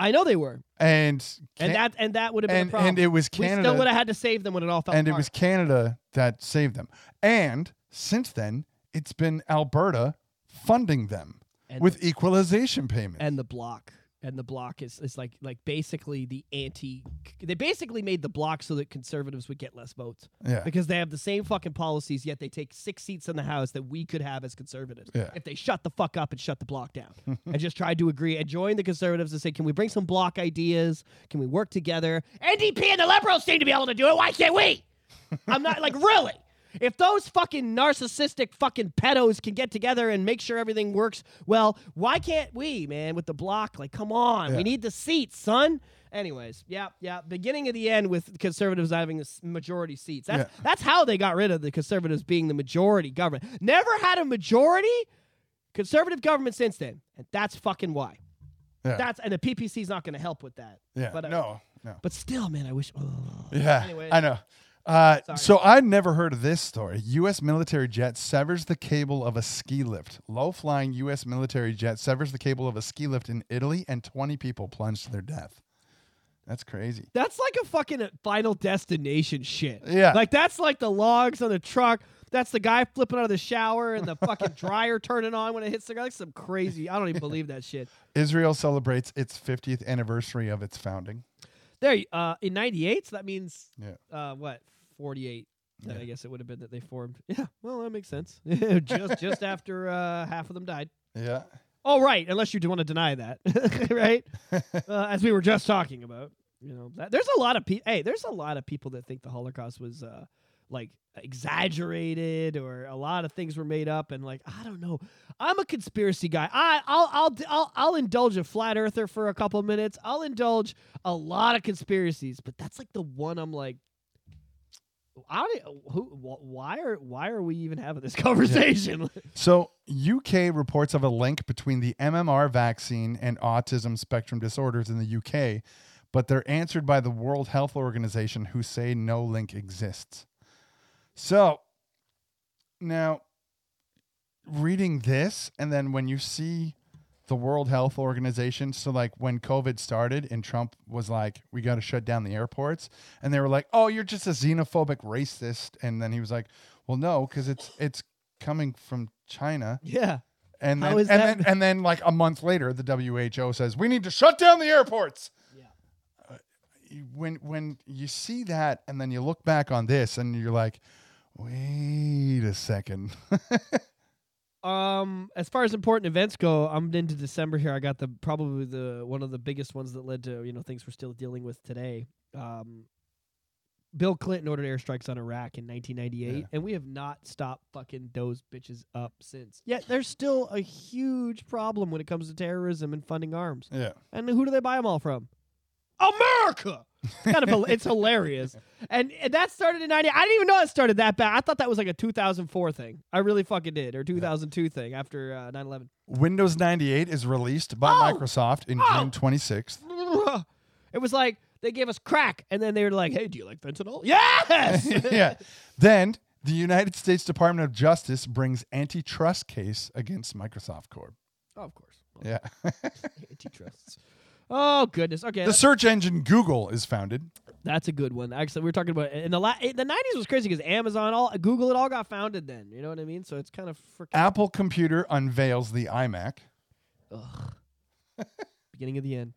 I know they were, And and that and that would have been and, a problem. and it was Canada. we still would have had to save them when it all fell and it was Canada that saved them. And since then, it's been Alberta funding them And with equalization payments. and the Bloc and the Bloc is is like like basically the anti. They basically made the Bloc so that conservatives would get less votes yeah. because they have the same fucking policies, yet they take six seats in the House that we could have as conservatives. Yeah. If they shut the fuck up and shut the Bloc down (laughs) and just tried to agree and join the conservatives and say, can we bring some Bloc ideas? Can we work together? NDP and the liberals seem to be able to do it. Why can't we? I'm not like, really? If those fucking narcissistic fucking pedos can get together and make sure everything works well, why can't we, man, with the Bloc? Like, come on. Yeah. We need the seats, son. Anyways, yeah, yeah. Beginning of the end with conservatives having the majority seats. That's Yeah. that's how they got rid of the conservatives being the majority government. Never had a majority conservative government since then, and that's fucking why. yeah. That's and the PPC is not going to help with that. yeah. but, uh, no, no. But still, man, I wish. Oh. Yeah. Anyways. I know. Uh, so I'd never heard of this story. U.S. military jet severs the cable of a ski lift. Low-flying U.S. military jet severs the cable of a ski lift in Italy, and 20 people plunged to their death. That's crazy. That's like a fucking final destination shit. Yeah. Like that's like the logs on the truck. That's the guy flipping out of the shower and the (laughs) fucking dryer turning on when it hits the guy. Like some crazy. I don't even believe that shit. Israel celebrates its 50th anniversary of its founding. There, uh, in '98, so that means Yeah. uh, what? 48. Then Yeah. I guess it would have been that they formed. (laughs) Yeah, well, that makes sense. (laughs) just just after uh, half of them died. Yeah. Oh, right. Unless you do want to deny that, (laughs) right? uh, as we were just talking about, you know, that, there's a lot of people. Hey, there's a lot of people that think the Holocaust was uh, like exaggerated, or a lot of things were made up, and like I don't know. I'm a conspiracy guy. I I'll I'll I'll, I'll indulge a flat earther for a couple minutes. I'll indulge a lot of conspiracies, but that's like the one I'm like. I don't, uh, who, why are why are we even having this (laughs) conversation? (laughs) So, UK reports of a link between the MMR vaccine and autism spectrum disorders in the UK, but they're answered by the World Health Organization, who say no link exists. So, now, reading this, and then when you see the World Health Organization, so like when COVID started and Trump was like, we got to shut down the airports, and they were like, oh, you're just a xenophobic racist. And then he was like, well, no, because it's, it's, coming from China, yeah. and then, and that- then and then like a month later, the WHO says we need to shut down the airports. Yeah. Uh, when when you see that, and then you look back on this, and you're like, wait a second. (laughs) Um, as far as important events go, I'm into December here. I got the probably the one of the biggest ones that led to you know things we're still dealing with today. Um, Bill Clinton ordered airstrikes on Iraq in 1998, Yeah. and we have not stopped fucking those bitches up since. Yet there's still a huge problem when it comes to terrorism and funding arms. yeah, And who do they buy them all from? America. kind of, it's hilarious. And, and that started in '90. I didn't even know it started that bad. I thought that was like a 2004 thing. I really fucking did, or 2002 thing after uh, 9/11. Windows 98 is released by Oh! Microsoft in Oh! June 26th. (laughs) It was like they gave us crack, and then they were like, "Hey, do you like fentanyl?" Yes. (laughs) yeah. Then the United States Department of Justice brings antitrust case against Microsoft Corp. Oh, of course. Yeah. (laughs) Antitrusts. Oh goodness. Okay, the search engine Google is founded. that's a good one. Actually, we were talking about in the la- the '90s was crazy because Amazon, all Google, it all got founded then. You know what I mean? So it's kind of freaking Apple Computer unveils the iMac. Ugh. (laughs) beginning of the end.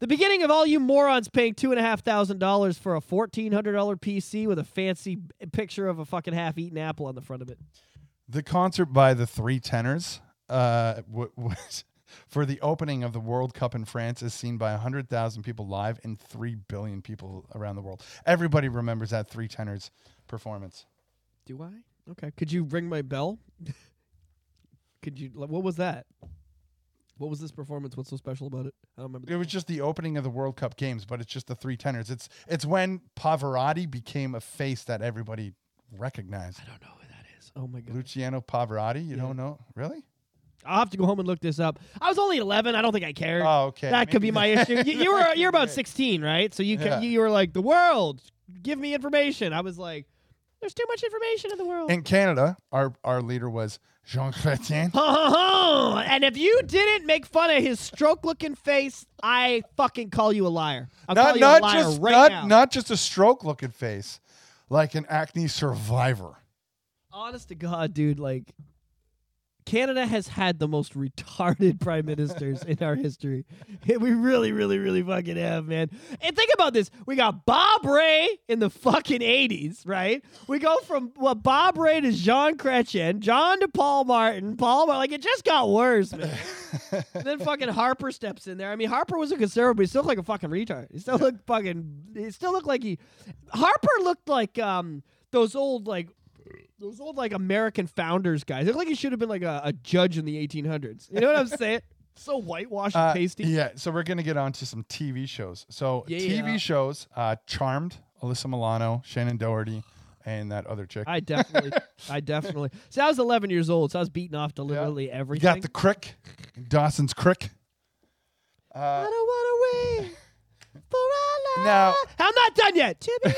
The beginning of all you morons paying two and a half thousand dollars for a fourteen hundred dollar PC with a fancy picture of a fucking half-eaten apple on the front of it. The concert by the Three Tenors uh, was for the opening of the World Cup in France is seen by 100,000 people live and 3 billion people around the world. Everybody remembers that Three Tenors performance. Do I? Okay. Could you ring my bell? (laughs) Could you? What was that? What was this performance? What's so special about it? I don't remember. It was just the opening of the World Cup games, but it's just the Three Tenors. It's it's when Pavarotti became a face that everybody recognized. I don't know who that is. Oh my god. Luciano Pavarotti, you Yeah. don't know? Really? I'll have to go home and look this up. I was only 11. I don't think I cared. Oh, okay. that could be my issue. You, you were (laughs) you're about 16, right? So you Yeah. you were like the world. Give me information. I was like, there's too much information in the world. In Canada, our our leader was Jean Chrétien. Ha. (laughs) Uh-huh. and if you didn't make fun of his stroke-looking face, I fucking call you a liar. I'll call not you not a liar just right not now. not just a stroke looking face, like an acne survivor. Honest to God, dude, like Canada has had the most retarded (laughs) prime ministers in our history. (laughs) We really, really, really fucking have, man. And think about this. We got Bob Rae in the fucking 80s, right? We go from what Bob Rae to Jean Chrétien, John to Paul Martin, Paul Martin. Like, it just got worse, man. (laughs) Then fucking Harper steps in there. I mean, Harper was a conservative, but he still looked like a fucking retard. He still looked fucking. He still looked like he. Harper looked like um those old like those old like American founders guys. He looked like he should have been like a, a judge in the 1800s. You know what I'm (laughs) saying? So whitewashed and Uh, pasty. yeah, so we're gonna get on to some TV shows. So Yeah. TV shows, uh, Charmed, Alyssa Milano, Shannen Doherty, and that other chick. I definitely, I definitely. (laughs) See, I was 11 years old, so I was beating off to literally you everything. got the Crick, Dawson's Crick. I don't want to wait Now-. I'm not done yet. To be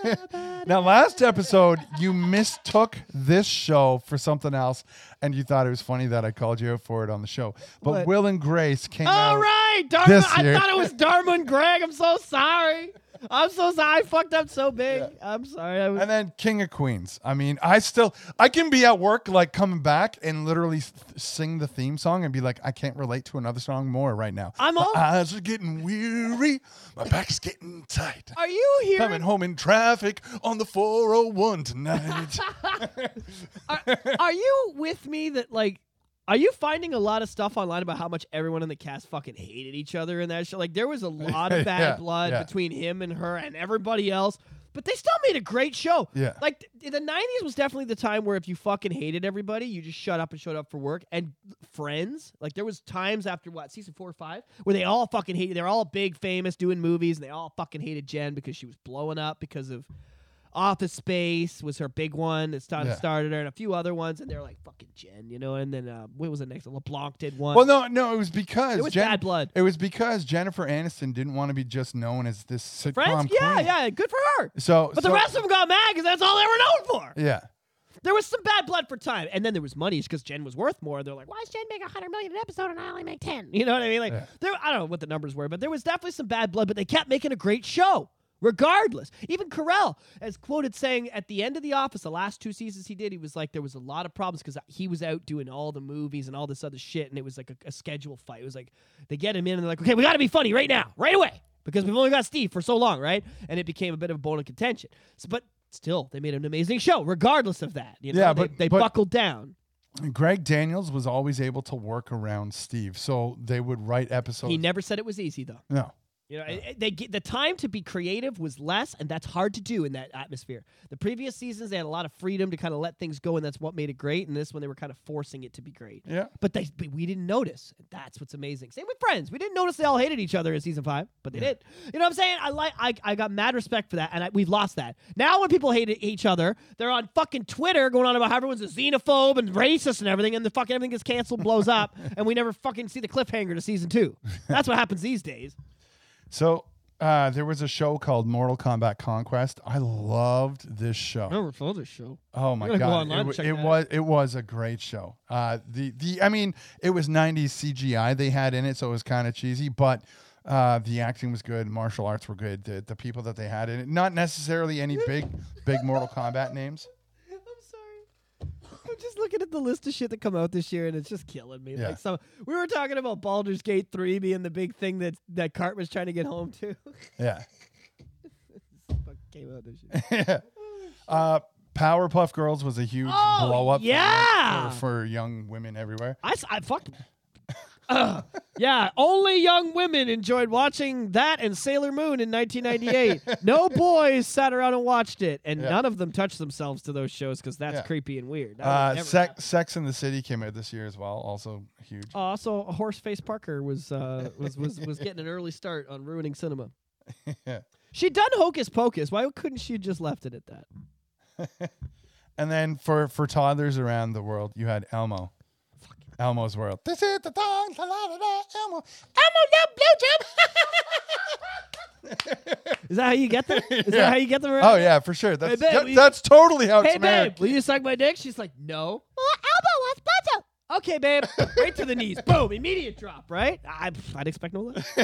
over Now, last episode, you mistook this show for something else, and you thought it was funny that I called you out for it on the show. But What? Will and Grace came All out. right, Dharma. I year. thought it was Dharma and Greg. I'm so sorry. I'm so sorry. I fucked up so big. I'm sorry. I was, And then King of Queens. I mean, I still I can be at work like coming back and literally s- sing the theme song and be like, I can't relate to another song more right now. I'm my all- eyes are getting weary, my back's getting tight. are you here? Coming home in traffic on the 401 tonight. (laughs) Are, are you with me that like? Are you finding a lot of stuff online about how much everyone in the cast fucking hated each other in that show? Like there was a (laughs) lot of bad Yeah, blood yeah. between him and her and everybody else, but they still made a great show. Yeah. Like th- the '90s was definitely the time where if you fucking hated everybody, you just shut up and showed up for work. And Friends, like there was times after what season four or five where they all fucking hated. They're all big, famous, doing movies, and they all fucking hated Jen because she was blowing up because of Office Space was her big one. It started, Yeah. started her, and a few other ones, and they're like fucking Jen, you know. And then uh, what was the next? LeBlanc did one. well, no, no, it was because it was Jen- bad blood. It was because Jennifer Aniston didn't want to be just known as this sitcom Friends, yeah, queen. yeah, good for her. So, But so- the rest of them got mad because that's all they were known for. yeah, There was some bad blood for time, and then there was money because Jen was worth more. They're like, "Why does Jen make a hundred million an episode and I only make 10? You know what I mean? Like, Yeah. there, I don't know what the numbers were, but there was definitely some bad blood. But they kept making a great show, regardless. Even Carell, as quoted saying at the end of The Office, the last two seasons he did, he was like, there was a lot of problems because he was out doing all the movies and all this other shit, and it was like a, a schedule fight. It was like they get him in and they're like, "Okay, we got to be funny right now, right away." Because we've only got Steve for so long, right? And it became a bit of a bone of contention. So, but still, they made an amazing show, regardless of that. You know? Yeah, They- but- they but- buckled down. Greg Daniels was always able to work around Steve, so they would write episodes. He never said it was easy, though. no, You know, it- eh, eh, they get, the time to be creative was less, and that's hard to do in that atmosphere. The previous seasons, they had a lot of freedom to kind of let things go, and that's what made it great. And this one, they were kind of forcing it to be great. yeah, But they, but we didn't notice. That's what's amazing. Same with Friends. We didn't notice they all hated each other in season five, but they did. You know what I'm saying? I like. I, I got mad respect for that, and I, we've lost that. Now, when people hate each other, they're on fucking Twitter going on about how everyone's a xenophobe and racist and everything, and the fucking everything gets canceled, blows up, (laughs) and we never fucking see the cliffhanger to season two. That's what happens these days. So uh, there was a show called Mortal Kombat Conquest. I loved this show. never saw this show. Oh my I'm go god, it, it was it was a great show. Uh, the the I mean, it was '90s CGI they had in it, so it was kind of cheesy, but. Uh, the acting was good. Martial arts were good. The, the people that they had in it, not necessarily any big, big Mortal Kombat names. I'm sorry. I'm just looking at the list of shit that come out this year, and it's just killing me. Yeah. Like some, we were talking about Baldur's Gate three being the big thing that that Cart was trying to get home to. (laughs) Yeah, came out this year. (laughs) uh, Powerpuff Girls was a huge Oh, blow up. for- yeah. for, for young women everywhere. I fucked. Yeah, only young women enjoyed watching that and Sailor Moon in 1998. no (laughs) boys sat around and watched it, and Yeah. none of them touched themselves to those shows because that's Yeah. creepy and weird. Uh, Sex. Sex in the City came out this year as well. Also huge. Oh, also, Horseface Parker was uh, was was was getting an early start on ruining cinema. (laughs) Yeah. She'd done Hocus Pocus. Why couldn't she have just left it at that? (laughs) And then for for toddlers around the world, you had Elmo. Elmo's World. This is the song. La, la, la, la, Elmo. Elmo love blowjob. Is that how you get them? Is Yeah. that how you get them around? Oh yeah, for sure. That's babe, that- you- that's totally how it's Hey babe, American. will you suck my dick? She's like, no. Well, elbow wants blowjob. Okay, babe. right to the knees. (laughs) Boom. Immediate drop. Right? I, I'd expect no less. (laughs)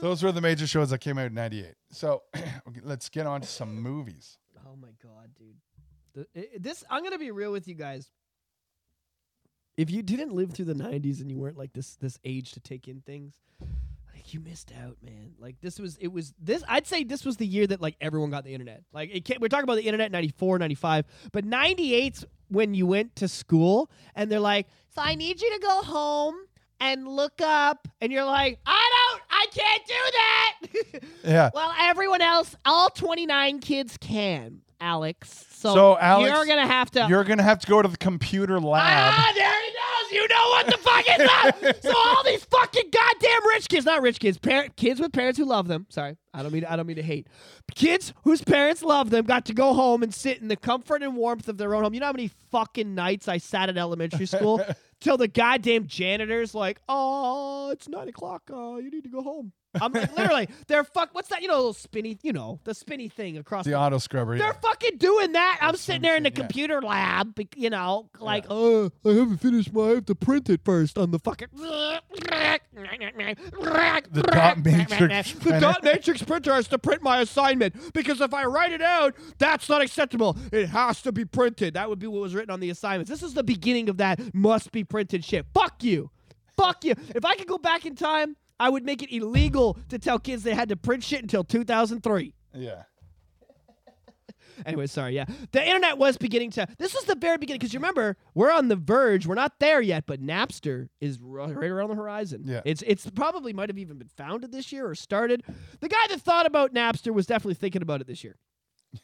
Those were the major shows that came out in '98. So (clears throat) let's get on to some movies. Oh my god, dude. The, i- this I'm gonna be real with you guys. If you didn't live through the '90s and you weren't like this this age to take in things, like you missed out, man. Like this was it was this. I'd say this was the year that like everyone got the internet. Like it we're talking about the internet '94, '95, but '98's when you went to school and they're like, so I need you to go home and look up, and you're like, I don't, I can't do that. (laughs) Yeah. Well, everyone else, all 29 kids can, Alex. So, So, Alex, you're going to have to. You're gonna have to go to the computer lab. Ah, there he goes. You know what the fuck is up. (laughs) so all these fucking goddamn rich kids, not rich kids, par- kids with parents who love them. Sorry, I don't mean I don't mean to hate. Kids whose parents love them got to go home and sit in the comfort and warmth of their own home. You know how many fucking nights I sat at elementary school (laughs) till the goddamn janitor's like, "Oh, it's nine o'clock. Uh, you need to go home." I'm like, literally, they're fuck. What's that? You know, little spinny. You know, the spinny thing across. The the, auto scrubber. they're Yeah. fucking doing that. I'm sitting there in the machine, yeah. computer lab. You know, like, Yeah. oh, I haven't finished my. I have to print it first on the fucking. (laughs) The dot matrix (laughs) The dot matrix printer has to print my assignment because if I write it out, that's not acceptable. It has to be printed. That would be what was written on the assignments. This is the beginning of that must be printed shit. Fuck you. Fuck you. If I could go back in time, I would make it illegal to tell kids they had to print shit until 2003. Yeah. (laughs) Anyway, sorry. Yeah, the internet was beginning to. This was the very beginning because you remember we're on the verge. We're not there yet, but Napster is right around the horizon. Yeah. it's it's probably might have even been founded this year or started. The guy that thought about Napster was definitely thinking about it this year.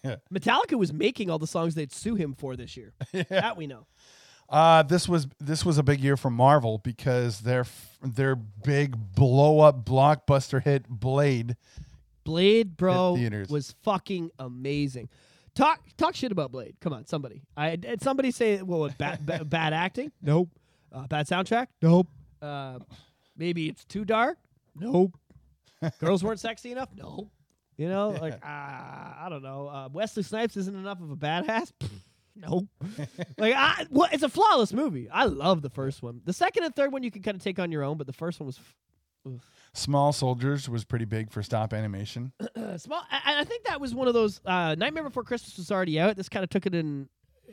Yeah. Metallica was making all the songs they'd sue him for this year. (laughs) That we know. Uh, this was this was a big year for Marvel because their their big blow up blockbuster hit Blade. Blade, bro, was fucking amazing. Talk talk shit about Blade. Come on, somebody. I did somebody say well, what, bad, bad (laughs) bad acting? Nope. Uh, bad soundtrack? Nope. Uh, maybe it's too dark? Nope. (laughs) Girls weren't sexy enough? Nope. You know, like uh, I don't know. Uh, Wesley Snipes isn't enough of a badass. Nope. like I, well, it's a flawless movie. I love the first one. The second and third one you can kind of take on your own, but the first one was f- Small Soldiers was pretty big for stop animation. (clears throat) small. I, I think that was one of those. Uh, Nightmare Before Christmas was already out. This kind of took it in.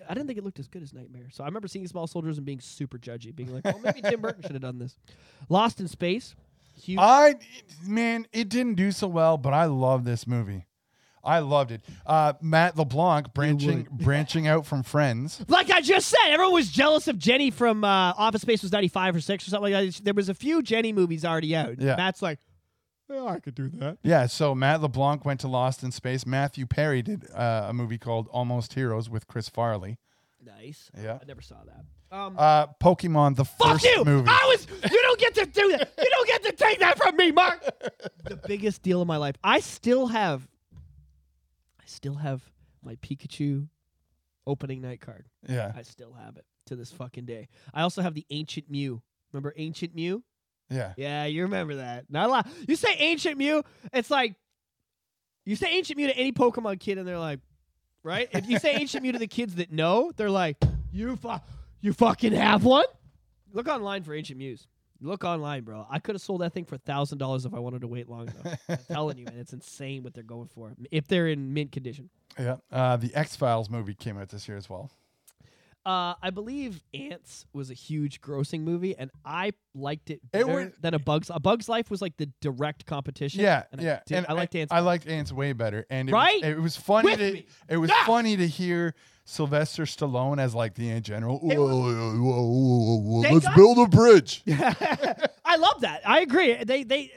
I didn't think it looked as good as Nightmare, so I remember seeing Small Soldiers and being super judgy, being like, "Oh, maybe Tim Burton should have done this." Lost in Space, huge. I man, it didn't do so well, but I love this movie. I loved it. Uh, Matt LeBlanc branching (laughs) branching out from Friends. like I just said, everyone was jealous of Jenny from uh, Office Space was ninety five or six or something like that. There was a few Jenny movies already out. Yeah. Matt's like, "Yeah, I could do that. Yeah, so Matt LeBlanc went to Lost in Space. Matthew Perry did uh, a movie called Almost Heroes with Chris Farley. Nice. Yeah. I never saw that. Um, Uh, Pokemon, the Fuck first you! movie. I was. You don't get to do that. You don't get to take that from me, Mark. (laughs) the biggest deal of my life. I still have. I still have my Pikachu opening night card. yeah, I still have it to this fucking day. I also have the Ancient Mew. Remember Ancient Mew? yeah. Yeah, you remember that. Not a lot. You say Ancient Mew, it's like you say Ancient Mew to any Pokemon kid, and they're like, right? If you say (laughs) Ancient Mew to the kids that know, they're like, you fu- you fucking have one. Look online for Ancient Mews. Look online, bro. I could have sold that thing for thousand dollars if I wanted to wait long enough. I'm (laughs) telling you, man, it's insane what they're going for if they're in mint condition. Yeah. Uh, the X Files movie came out this year as well. Uh, I believe Ants was a huge grossing movie, and I liked it better was- than a Bug's. A Bug's Life was like the direct competition. Yeah, and I yeah. did- and I liked Ants. I liked Ants way better, and it Right? was, it was funny. With to, me. It was Yeah. funny to hear Sylvester Stallone as like the Ant General. Whoa, whoa, whoa, whoa, whoa, They Let's got- build a bridge. (laughs) I love that. I agree. They they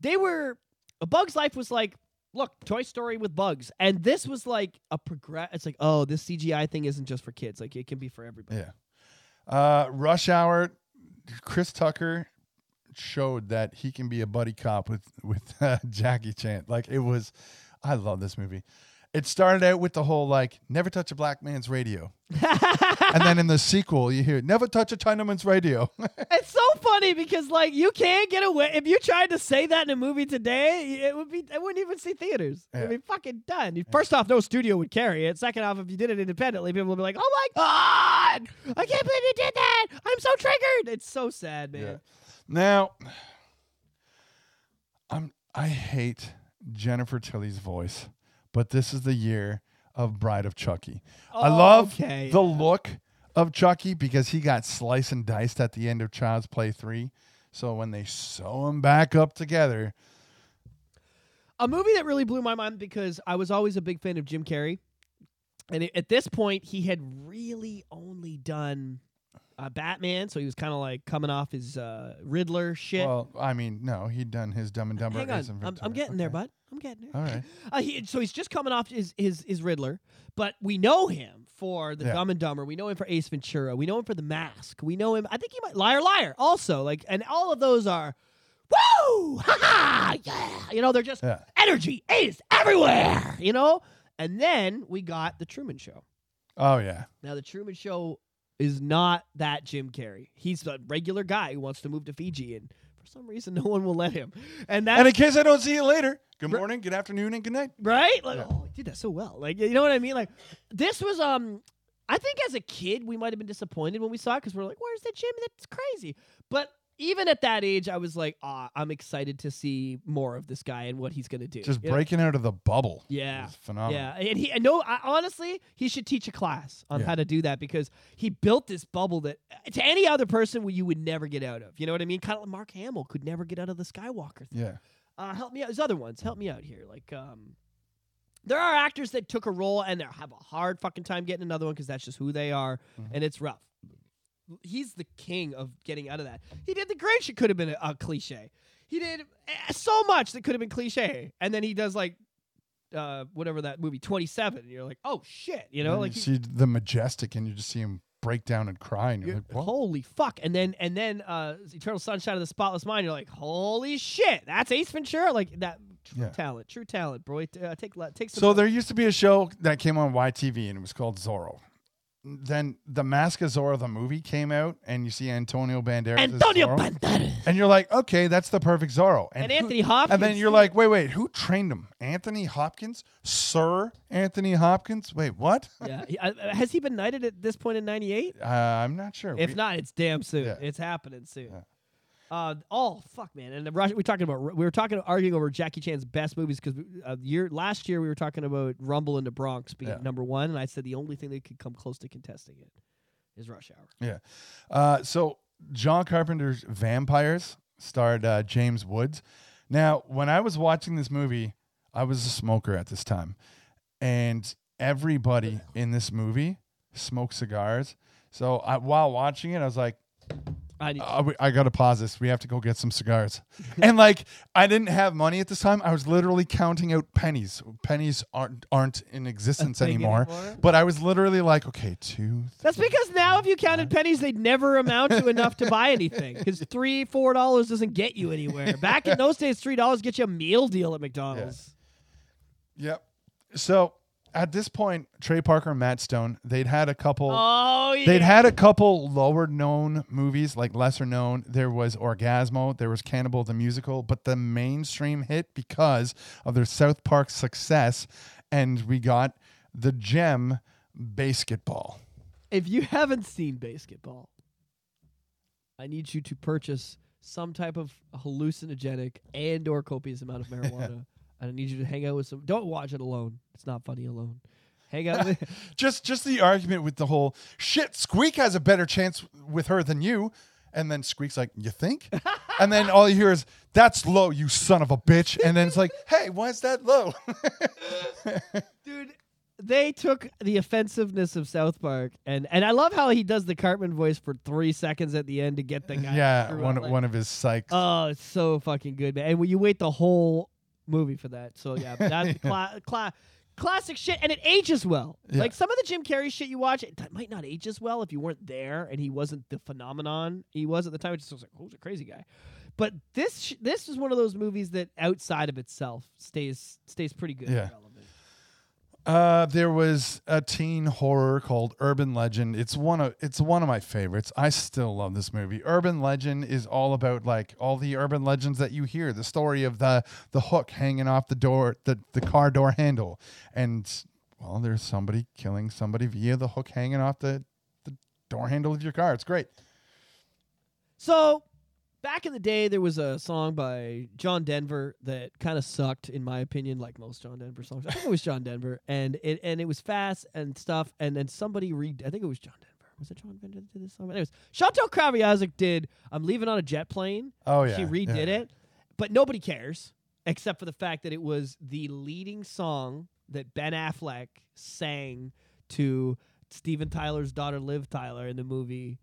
they were a Bug's Life was like look Toy Story with bugs, and this was like a progress. It's like oh this CGI thing isn't just for kids. Like it can be for everybody. Yeah. Uh, Rush Hour. Chris Tucker showed that he can be a buddy cop with with uh, Jackie Chan. Like it was, I love this movie. It started out with the whole like never touch a black man's radio, (laughs) and then in the sequel you hear never touch a Chinaman's radio. (laughs) It's so funny because like you can't get away if you tried to say that in a movie today, it would be I wouldn't even see theaters. It'd be fucking done. First off, no studio would carry it. Second off, if you did it independently, people would be like, "Oh my god, I can't believe you did that! I'm so triggered." It's so sad, man. Yeah. Now, I'm I hate Jennifer Tilly's voice, but this is the year of Bride of Chucky. I love Okay. the look of Chucky because he got sliced and diced at the end of Child's Play 3. So when they sew him back up together, a movie that really blew my mind because I was always a big fan of Jim Carrey, and at this point he had really only done uh, Batman, so he was kind of like coming off his uh, Riddler shit. well, I mean, no, he'd done his Dumb and Dumber. Hang on, I'm, I'm getting there, Okay. bud. I'm getting there. All right. (laughs) Uh, he, so he's just coming off his, his his Riddler, but we know him for the Yeah. Dumb and Dumber. We know him for Ace Ventura. We know him for The Mask. We know him. I think he might Liar Liar also like, and all of those are, woo, ha ha, yeah. You know, they're just Yeah. energy is everywhere. You know, and then we got the Truman Show. Oh, yeah. Now the Truman Show is not that Jim Carrey. He's a regular guy who wants to move to Fiji and for some reason (laughs) no one will let him. And that's And in case I don't see you later, good morning, good afternoon, and good night. right? Like, Yeah. oh, he did that so well. Like, you know what I mean? Like, this was um, I think as a kid we might have been disappointed when we saw it because we're like, where's the Jim? That's crazy. But even at that age, I was like, ah, I'm excited to see more of this guy and what he's gonna do. Just You know? breaking out of the bubble. Yeah. phenomenal. Yeah, and he I know I, honestly he should teach a class on Yeah. how to do that because he built this bubble that uh, to any other person you would never get out of. You know what I mean? Kind of like Mark Hamill could never get out of the Skywalker thing. Yeah. Uh, help me out. There's other ones. Help me out here. Like um, there are actors that took a role and they have a hard fucking time getting another one because that's just who they are Mm-hmm. and it's rough. He's the king of getting out of that. He did the Grinch. It could have been a, a cliche. He did eh, so much that could have been cliche, and then he does like uh, whatever that movie, Twenty Seven. You're like, oh shit, you know, like you see the majestic, and you just see him break down and cry, and you're, you're- like, holy fuck. And then and then uh, Eternal Sunshine of the Spotless Mind. You're like, holy shit, that's Ace Ventura. Like that, true Yeah. talent, true talent, bro. Uh, take take some. So there used to be a show that came on YTV, and it was called Zorro. Then the Mask of Zorro, the movie, came out, and you see Antonio Banderas. Antonio. Banderas And you're like, okay, that's the perfect Zorro. and who- Anthony Hopkins. And then you're like, wait, wait, who trained him? Anthony Hopkins? Sir Anthony Hopkins? Wait, what? (laughs) yeah, uh, has he been knighted at this point in '98? Uh, I'm not sure. If We- not, it's damn soon. Yeah. It's happening soon. Yeah. Uh, oh fuck, man! And the Rush, we're talking about we were talking arguing over Jackie Chan's best movies because uh, year last year we were talking about Rumble in the Bronx being Yeah. number one, and I said the only thing that could come close to contesting it is Rush Hour. Yeah. Uh, so John Carpenter's Vampires starred uh, James Woods. Now, when I was watching this movie, I was a smoker at this time, and everybody in this movie smoked cigars. So I, while watching it, I was like, I need, uh, we- I gotta pause this. We have to go get some cigars. (laughs) and like, I didn't have money at this time. I was literally counting out pennies. Pennies aren't aren't in existence anymore. anymore? But I was literally like, okay, two. That's because now if you counted pennies, they'd never amount to enough to buy anything. Because (laughs) three, four dollars doesn't get you anywhere. Back in those days, three dollars get you a meal deal at McDonald's. Yep. So at this point, Trey Parker and Matt Stone, they'd had a couple. Oh yeah. They'd had a couple lower known movies, like lesser known. There was Orgasmo, there was Cannibal the Musical, but the mainstream hit because of their South Park success, and we got the gem BASEketball. if you haven't seen BASEketball, I need you to purchase some type of hallucinogenic and or copious amount of (laughs) marijuana. I need you to hang out with some. Don't watch it alone. It's not funny alone. Hang out with. (laughs) Just just the argument with the whole shit. Squeak has a better chance with her than you. And then Squeak's like, "You think?" and then all you hear is, "That's low, you son of a bitch." And then it's like, (laughs) "Hey, why is that low?" (laughs) dude they took the offensiveness of south park and and i love how he does the cartman voice for three seconds at the end to get the guy yeah, through one like- one of his psychs. oh it's so fucking good man and when you wait the whole movie for that so yeah (laughs) that's cla- cla- classic shit and it ages well Yeah. like some of the jim carrey shit you watch it might not age as well if you weren't there and he wasn't the phenomenon he was at the time it just was like oh, who's a crazy guy but this sh- this is one of those movies that outside of itself stays stays pretty good Yeah. relevant. Uh, there was a teen horror called Urban Legend. It's one of it's one of my favorites. I still love this movie. Urban Legend is all about like all the urban legends that you hear. The story of the the hook hanging off the door, the the car door handle, and well, there's somebody killing somebody via the hook hanging off the the door handle of your car. It's great. So, back in the day, there was a song by John Denver that kind of sucked, in my opinion, like most John Denver songs. I think it was John Denver, and it and it was fast and stuff. And then somebody re I think it was John Denver. Was it John Denver that did this song? Anyways, Chantal Kreviazuk did "I'm Leaving on a Jet Plane." Oh yeah, she redid yeah. it, but nobody cares except for the fact that it was the leading song that Ben Affleck sang to Steven Tyler's daughter Liv Tyler in the movie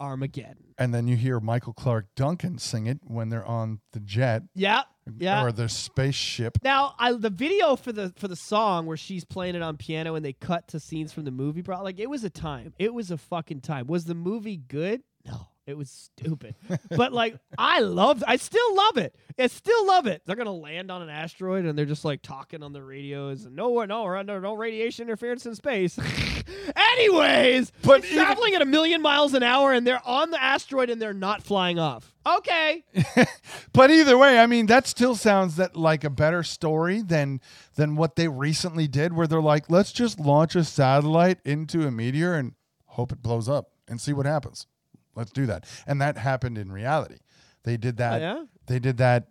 Armageddon. And then you hear Michael Clarke Duncan sing it when they're on the jet Yeah, yeah. or the spaceship. Now, I the video for the for the song where she's playing it on piano and they cut to scenes from the movie, bro. Like it was a time. It was a fucking time. Was the movie good? No. It was stupid. but like I loved I still love it. I still love it. They're gonna land on an asteroid and they're just like talking on the radios and no no we're under no radiation interference in space. (laughs) Anyways, But it's even- traveling at a million miles an hour and they're on the asteroid and they're not flying off. Okay. (laughs) But either way, I mean, that still sounds that like a better story than than what they recently did, where they're like, let's just launch a satellite into a meteor and hope it blows up and see what happens. Let's do that, and that happened in reality. They did that. Oh, yeah? They did that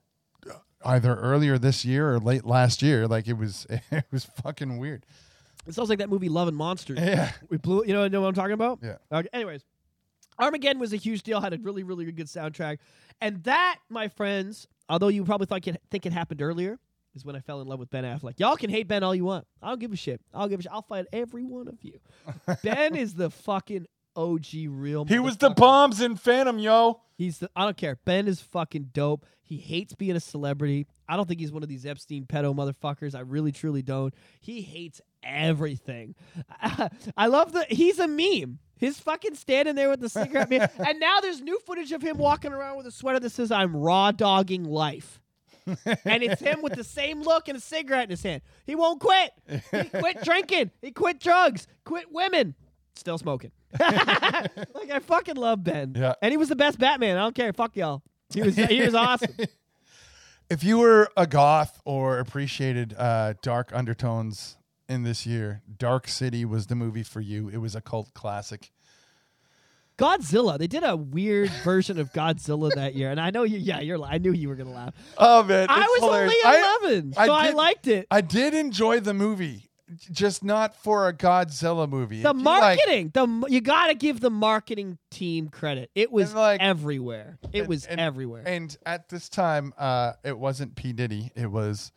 uh, either earlier this year or late last year. Like it was, (laughs) it was fucking weird. It sounds like that movie Love and Monsters. (laughs) Yeah. We blew you know, know what I'm talking about? Yeah. Okay. Anyways, Armageddon was a huge deal, had a really, really good soundtrack. And that, my friends, although you probably thought it, think it happened earlier, is when I fell in love with Ben Affleck. Y'all can hate Ben all you want. I don't give a shit. I'll give a shit. I'll fight every one of you. (laughs) ben is the fucking OG real He was the bombs in Phantom, yo. He's the I don't care. Ben is fucking dope. He hates being a celebrity. I don't think he's one of these Epstein pedo motherfuckers. I really truly don't. He hates everything. (laughs) I love the he's a meme. His fucking standing there with the cigarette (laughs) man. And now there's new footage of him walking around with a sweater that says I'm raw dogging life. and it's him with the same look and a cigarette in his hand. He won't quit. He quit (laughs) drinking. He quit drugs. Quit women. Still smoking. (laughs) like I fucking love Ben. Yeah. And he was the best Batman. I don't care. Fuck y'all. He was he was awesome. (laughs) If you were a goth or appreciated uh, dark undertones in this year, Dark City was the movie for you. It was a cult classic. Godzilla. They did a weird version of Godzilla that year, and I know you. Yeah, you're. I knew you were gonna laugh. Oh man, I was hilarious. only 11, I so I did- liked it. I did enjoy the movie, just not for a Godzilla movie. the you like- marketing, the you got to give the marketing team credit. It was like- everywhere. It and- was and- everywhere. And at this time, uh, it wasn't P Diddy. It was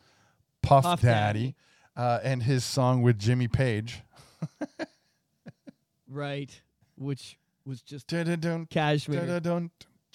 Puff, Puff Daddy, Uh, and his song with Jimmy Page. (laughs) right, which was just Dun-dun-dun, Kashmir.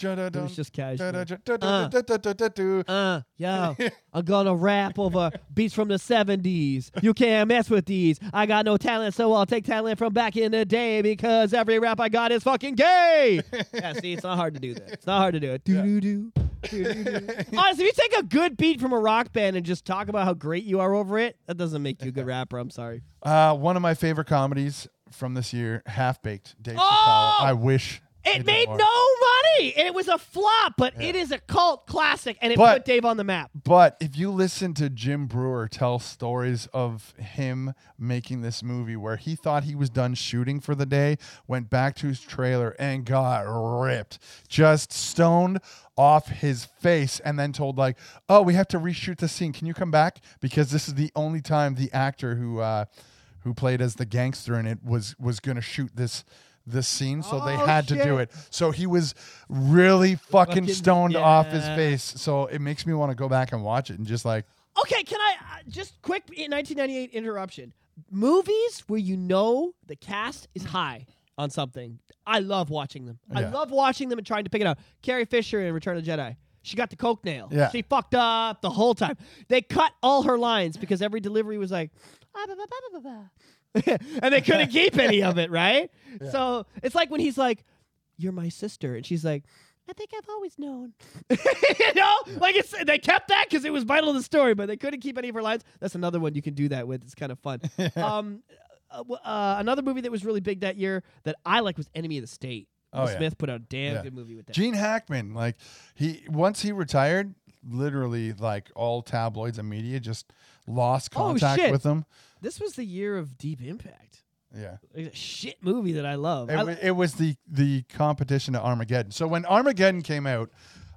It was just Kashmir. dun-dun-dun. Uh, yo, I'm gonna rap over beats from the 70s. You can't mess with these. I got no talent, so I'll take talent from back in the day because every rap I got is fucking gay. (laughs) yeah, see, it's not hard to do that. It's not hard to do it. Do-do-do, do-do-do. (laughs) Honestly, if you take a good beat from a rock band and just talk about how great you are over it, that doesn't make you a good (laughs) rapper. I'm sorry. Uh, one of my favorite comedies from this year, Half Baked, Dave Oh! Chappelle. I wish It did made no money, and it was a flop, but it is a cult classic, and it But- put Dave on the map. But if you listen to Jim Breuer tell stories of him making this movie where he thought he was done shooting for the day, went back to his trailer and got ripped, just stoned off his face, and then told like, "Oh, we have to reshoot the scene. Can you come back? Because this is the only time the actor who uh, who played as the gangster in it was was going to shoot this." This scene, so they Oh, had to do shit. it. So he was really fucking, Fucking- stoned off his yeah. face. So it makes me want to go back and watch it and just like, Okay, can I uh, just quick in 1998 interruption? Movies where you know the cast is high on something. I love watching them. I Yeah. love watching them and trying to pick it up. Carrie Fisher in Return of the Jedi. She got the coke nail. Yeah. She fucked up the whole time. They cut all her lines because every delivery was like, "Ah, ba, ba, ba, ba, ba, ba." (laughs) and they couldn't keep any of it, right? (laughs) So it's like when he's like, "You're my sister," and she's like, "I think I've always known." (laughs) you know, like it's they kept that because it was vital to the story, but they couldn't keep any of her lines. That's another one you can do that with. It's kind of fun. um, uh, uh, another movie that was really big that year that I like was Enemy of the State. Oh, Will yeah. Smith put out a damn Yeah. good movie with that. Gene Hackman, like he once he retired, literally like all tabloids and media just lost Oh, contact shit. with him. This was the year of Deep Impact. Yeah. It's a shit movie that I love. It, I- wa- it was the the competition to Armageddon. So when Armageddon came out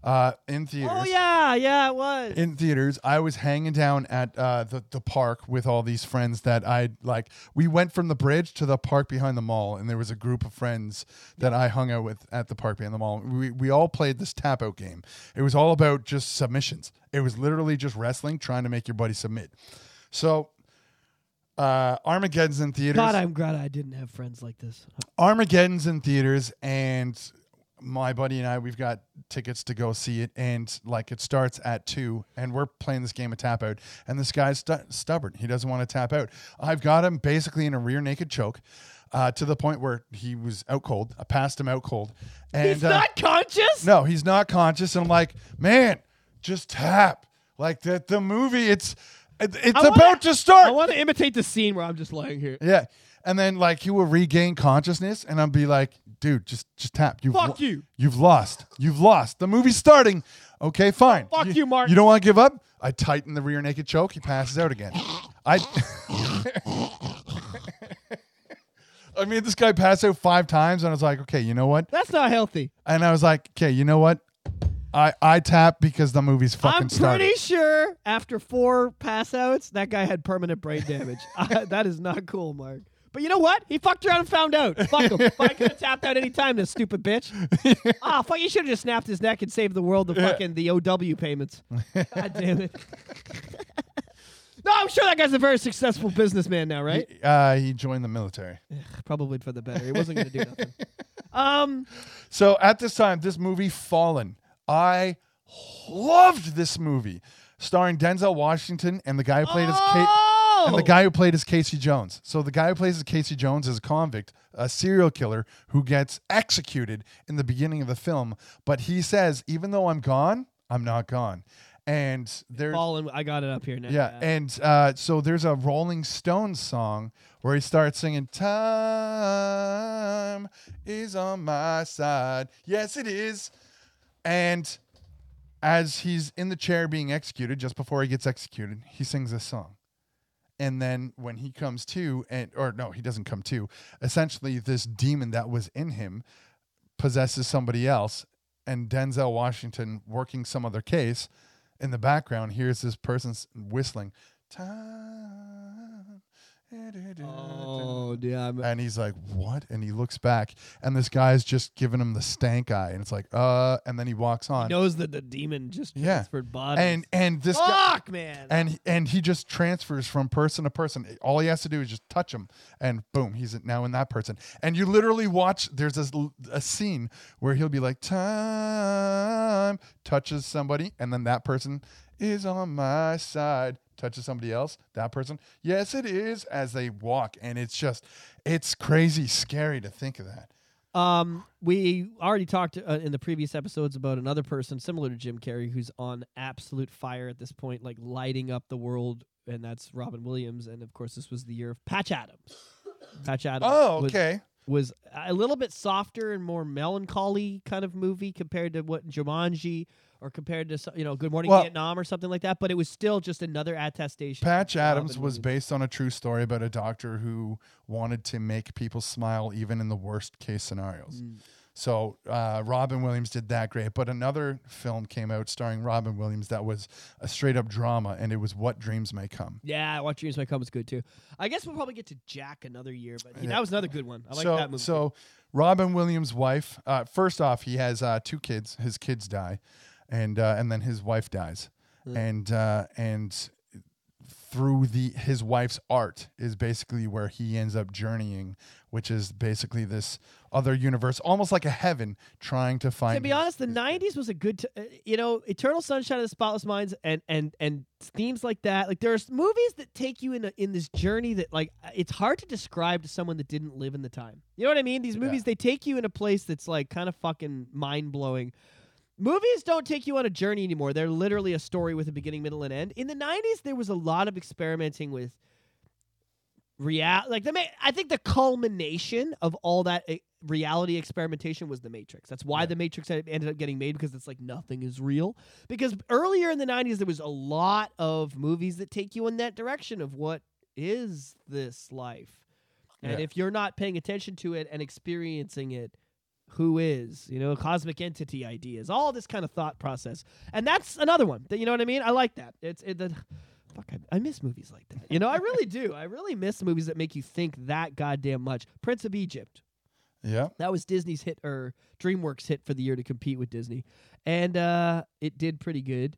uh, in theaters, oh yeah, yeah, it was. in theaters, I was hanging down at uh, the the park with all these friends that I like. We went from the bridge to the park behind the mall, and there was a group of friends that I hung out with at the park behind the mall. We we all played this tap out game. It was all about just submissions. It was literally just wrestling, trying to make your buddy submit. So. Uh, Armageddon's in theaters. God, I'm glad I didn't have friends like this. Armageddon's in theaters, and my buddy and I, we've got tickets to go see it. And like, it starts at two, and we're playing this game of tap out. And this guy's stu- stubborn; he doesn't want to tap out. I've got him basically in a rear naked choke. uh, to the point where he was out cold. I passed him out cold, and He's uh, not conscious. no, he's not conscious. And I'm like, man, just tap. Like the the movie, it's it- it's about wanna- to start. I want to imitate the scene where I'm just lying here. Yeah. And then like he will regain consciousness and I'll be like, dude, just just tap. You've Fuck you. You've lost. You've lost. The movie's starting. Okay, fine. Fuck you, Mark. You don't want to give up? I tighten the rear naked choke. He passes out again. I (laughs) I made this guy pass out five times and I was like, okay, you know what? That's not healthy. And I was like, okay, you know what? I I tap because the movie's fucking I'm started. pretty sure after four pass outs, that guy had permanent brain damage. (laughs) Uh, that is not cool, Mark. But you know what? He fucked around and found out. Fuck him. I could have tapped out any time, this stupid bitch. (laughs) Ah, fuck! You should have just snapped his neck and saved the world the fucking the OW payments. (laughs) God damn it. no, I'm sure that guy's a very successful businessman now, right? Uh, he joined the military. Probably for the better. He wasn't going to do nothing. Um, So at this time, this movie Fallen, I loved this movie, starring Denzel Washington and the guy who played as Kate. oh! And the guy who played as Casey Jones. So the guy who plays as Casey Jones is a convict, a serial killer who gets executed in the beginning of the film. But he says, even though I'm gone, I'm not gone. And there's Fallen, I got it up here now. yeah, and uh, so there's a Rolling Stones song where he starts singing, "Time is on my side." Yes, it is. And as he's in the chair being executed, just before he gets executed, he sings this song. And then when he comes to, and or no, he doesn't come to. Essentially, this demon that was in him possesses somebody else, and Denzel Washington working some other case in the background hears this person whistling time Oh, yeah. I'm, and he's like what and he looks back and this guy's just giving him the stank eye and it's like uh and then he walks on He knows that the demon just Yeah. transferred bodies. and and this guy Fuck, man. and and he just transfers from person to person. All he has to do is just touch him, and boom, he's now in that person. And you literally watch. There's this l- a scene where he'll be like, "Time," touches somebody, and then that person is on my side. Touches somebody else, that person. Yes, it is. As they walk, and it's just, it's crazy, scary to think of that. Um, we already talked uh, in the previous episodes about another person similar to Jim Carrey who's on absolute fire at this point, like lighting up the world, and that's Robin Williams. And of course, this was the year of Patch Adams. Patch Adams. Oh, was- okay. Was, a little bit softer and more melancholy kind of movie compared to what Jumanji or compared to you know Good Morning Well- Vietnam or something like that. But it was still just another attestation. Patch Adams was Williams. based on a true story about a doctor who wanted to make people smile even in the worst case scenarios. Mm. So uh, Robin Williams did that great. But another film came out starring Robin Williams that was a straight up drama, and it was What Dreams May Come. Yeah, What Dreams May Come is good too. I guess we'll probably get to Jack another year, but Yeah. that was another good one. I like so, that movie. so Robin Williams' wife. Uh, first off, he has uh, two kids. His kids die, and uh, and then his wife dies, Hmm. and uh, and through the his wife's art is basically where he ends up journeying, which is basically this other universe, almost like a heaven, trying to find. to be honest, the '90s was a good, t- uh, you know, Eternal Sunshine of the Spotless Minds, and and and themes like that. Like there's movies that take you in a, in this journey that like uh, it's hard to describe to someone that didn't live in the time. You know what I mean? These movies they take you in a place that's like kind of fucking mind blowing. Movies don't take you on a journey anymore. They're literally a story with a beginning, middle, and end. In the '90s, there was a lot of experimenting with real like the ma- I think the culmination of all that uh, reality experimentation was the Matrix. That's why Yeah. the Matrix ended up getting made because it's like nothing is real. Because earlier in the 90s there was a lot of movies that take you in that direction of what is this life. And Yeah. if you're not paying attention to it and experiencing it, who is, you know, cosmic entity ideas, all this kind of thought process. And that's another one. That you know what I mean? I like that. It's it, the fuck I, I miss movies like that. You know, I really do. I really miss movies that make you think that goddamn much. Prince of Egypt. yeah, That was Disney's hit or DreamWorks hit for the year to compete with Disney. And uh it did pretty good.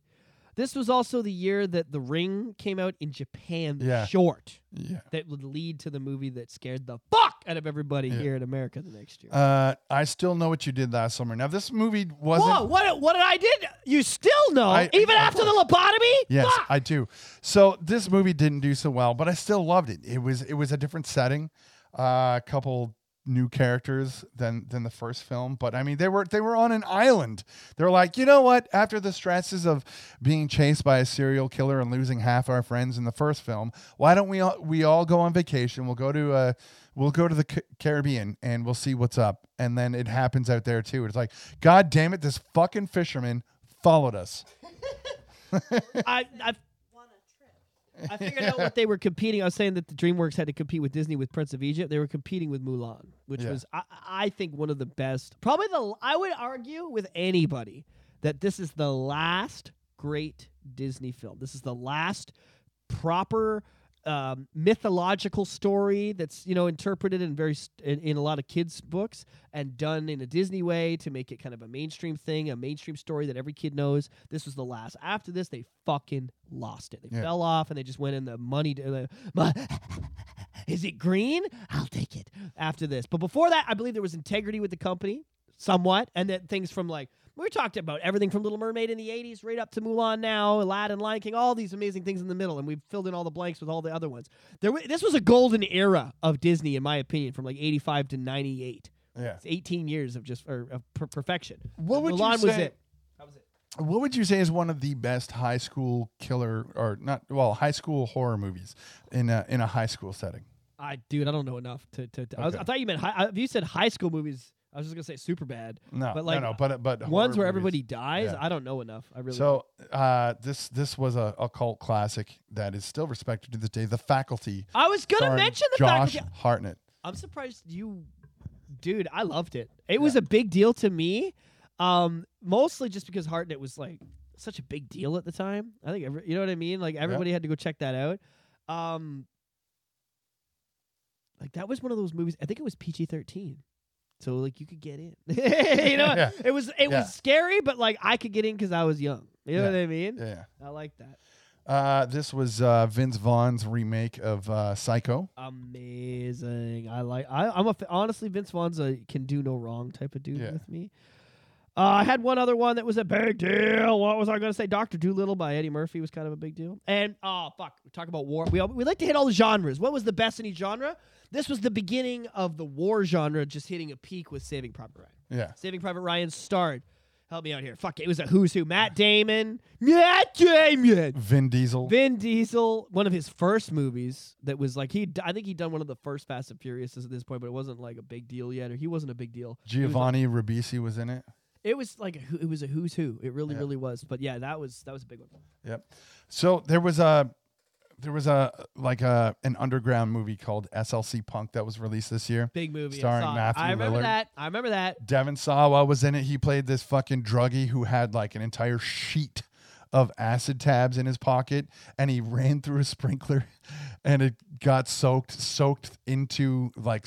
This was also the year that The Ring came out in Japan the Yeah. short yeah. that would lead to the movie that scared the fuck out of everybody Yeah. here in America the next year. Uh, I still know what you did last summer. Now this movie wasn't. Whoa, what what did I did? You still know I- even of after the lobotomy? Yes, Fuck! I do. So this movie didn't do so well, but I still loved it. It was it was a different setting. uh, a couple new characters than than the first film but i mean they were they were on an island they're like you know what after the stresses of being chased by a serial killer and losing half our friends in the first film why don't we all we all go on vacation we'll go to uh we'll go to the Ca- caribbean and we'll see what's up and then it happens out there too it's like god damn it this fucking fisherman followed us (laughs) I I I figured out what they were competing. I was saying that the DreamWorks had to compete with Disney with Prince of Egypt. They were competing with Mulan, which Yeah. was I, I think one of the best. Probably the I would argue with anybody that this is the last great Disney film. This is the last proper um, mythological story that's you know interpreted in very st- in, in a lot of kids books and done in a Disney way to make it kind of a mainstream thing, a mainstream story that every kid knows. This was the last. After this, they fucking lost it. They Yeah. fell off and they just went in the money. The, "Ma- (laughs) is it green? I'll take it. After this, but before that, I believe there was integrity with the company somewhat, and that things from like we talked about everything from Little Mermaid in the '80s right up to Mulan now, Aladdin, Lion King, all these amazing things in the middle, and we've filled in all the blanks with all the other ones. There, this was a golden era of Disney, in my opinion, from like '85 to '98. yeah It's 18 years of just or, of per- perfection. What would you Mulan was say- it. That was it. What would you say is one of the best high school killer or not well high school horror movies in a, in a high school setting? I dude, I don't know enough to. to, to- I, was, Okay. I thought you meant high, uh, if you said high school movies. I was just gonna say super bad. No, But, like, no, no, but but Ones where movies. everybody dies. Yeah. I don't know enough. I really. So uh, this this was a, a cult classic that is still respected to this day. The Faculty. I was gonna mention the Josh fact. Hartnett. I'm surprised you, dude. I loved it. It was a big deal to me, um, mostly just because Hartnett was like such a big deal at the time. I think every, you know what I mean. Like everybody had to go check that out. Um, like that was one of those movies. I think it was PG-13, so like you could get in. (laughs) you know, Yeah. it was it Yeah. was scary, but like I could get in because I was young. You know Yeah. what I mean? Yeah. I like that. Uh, this was uh, Vince Vaughn's remake of uh, Psycho. amazing. I like. I, I'm a f- honestly Vince Vaughn's a can do no wrong type of dude with me. Uh, I had one other one that was a big deal. What was I going to say? Doctor Dolittle by Eddie Murphy was kind of a big deal. And oh fuck, we talk about war. We all, we like to hit all the genres. What was the best in each genre? This was the beginning of the war genre, just hitting a peak with Saving Private Ryan. Yeah. Saving Private Ryan starred. Help me out here. Fuck, it was a who's who. Matt Damon. Matt Damon. Vin Diesel. Vin Diesel, one of his first movies that was like he, I think he'd done one of the first Fast and Furious at this point, but it wasn't like a big deal yet, or he wasn't a big deal. Giovanni Ribisi was in it. It was like a, it was a who's who. It really, Yeah. really was. But yeah, that was that was a big one. Yep. So there was a there was a like a an underground movie called SLC Punk that was released this year. Big movie. Starring it. Matthew I remember Lillard. that. I remember that. Devon Sawa was in it. He played this fucking druggie who had like an entire sheet of acid tabs in his pocket and he ran through a sprinkler and it got soaked soaked into like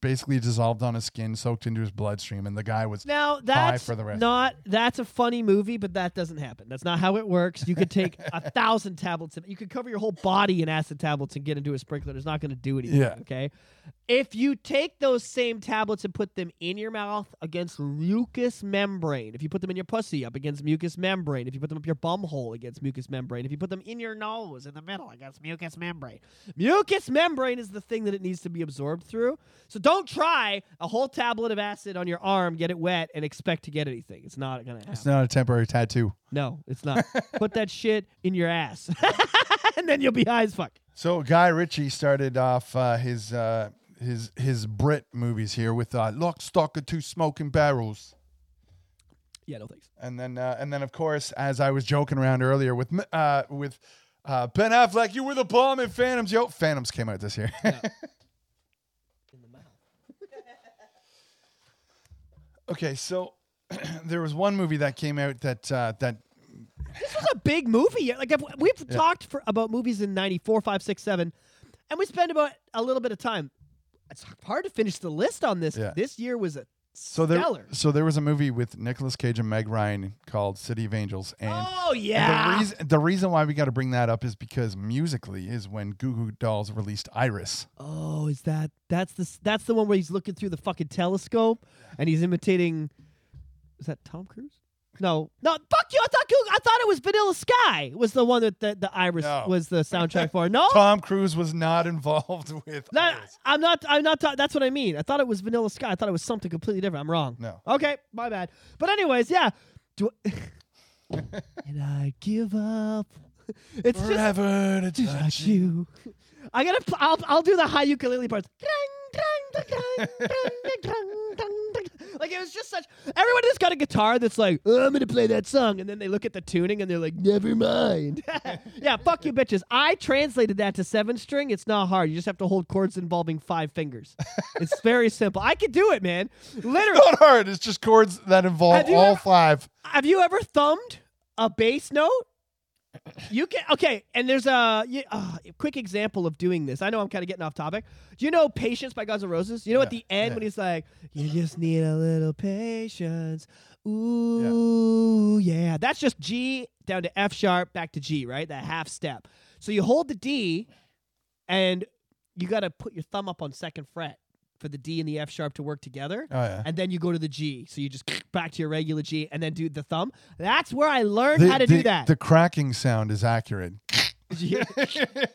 basically dissolved on his skin soaked into his bloodstream and the guy was Now that's for the rest. not that's a funny movie, but that doesn't happen. That's not how it works. You could take (laughs) a thousand tablets. Of, you could cover your whole body in acid tablets and get into a sprinkler. It's not going to do anything. Yeah. Okay. If you take those same tablets and put them in your mouth against mucous membrane, if you put them in your pussy up against mucous membrane, if you put them up your bum hole against mucous membrane, if you put them in your nose in the middle against mucous membrane, mucous membrane is the thing that it needs to be absorbed through. So don't try a whole tablet of acid on your arm, get it wet, and expect to get anything. It's not going to happen. it's not a temporary tattoo. no, it's not. (laughs) put that shit in your ass, (laughs) and then you'll be high as fuck. So Guy Ritchie started off uh, his uh, his his Brit movies here with uh, Lock, Stock, and Two Smoking Barrels. Yeah, no thanks. And then, uh, and then, of course, as I was joking around earlier with uh, with uh, Ben Affleck, you were the bomb in Phantoms. Yo, Phantoms came out this year. (laughs) In the mouth. (laughs) okay, so (clears throat) there was one movie that came out that uh, that This was a big movie. Like if we've talked for about movies in 94, 5, 6, 7, and we spend about a little bit of time. It's hard to finish the list on this. Yeah. This year was a so there stellar. so there was a movie with Nicolas Cage and Meg Ryan called City of Angels, and oh And yeah. The reason, the reason why we got to bring that up is because musically is when Goo Goo Dolls released Iris. oh, is that that's the that's the one where he's looking through the fucking telescope and he's imitating. Is that Tom Cruise? No, no, fuck you. I thought I thought it was Vanilla Sky was the one that the, the Iris No. was the soundtrack for. No, Tom Cruise was not involved (laughs) with. I'm not. I'm not. ta- that's what I mean. I thought it was Vanilla Sky. I thought it was something completely different. I'm wrong. No. Okay, my bad. But anyways, yeah. Do (laughs) and I give up. It's just Forever to to touch touch you. you. I gotta. I'll. I'll do the high ukulele parts. Like it was just such. Everyone just got a guitar that's like, oh, I'm gonna play that song, and then they look at the tuning and they're like, never mind. (laughs) yeah, fuck you, bitches. I translated that to seven string. It's not hard. You just have to hold chords involving five fingers. it's very simple. I could do it, man. Literally. Not hard. It's just chords that involve all ever- five. Have you ever thumbed a bass note? You can okay, and there's a, uh, quick example of doing this. I know I'm kind of getting off topic. Do you know "Patience" by Guns N' Roses? You know at the end yeah. when he's like, "You just need a little patience." Ooh, yeah. That's just G down to F sharp, back to G, right? That half step. So you hold the D, and you got to put your thumb up on second fret for the D and the F sharp to work together Oh yeah. and then you go to the G. So you just (laughs) back to your regular G and then do the thumb. That's where I learned The, how to the- do that. the cracking sound is accurate. (laughs)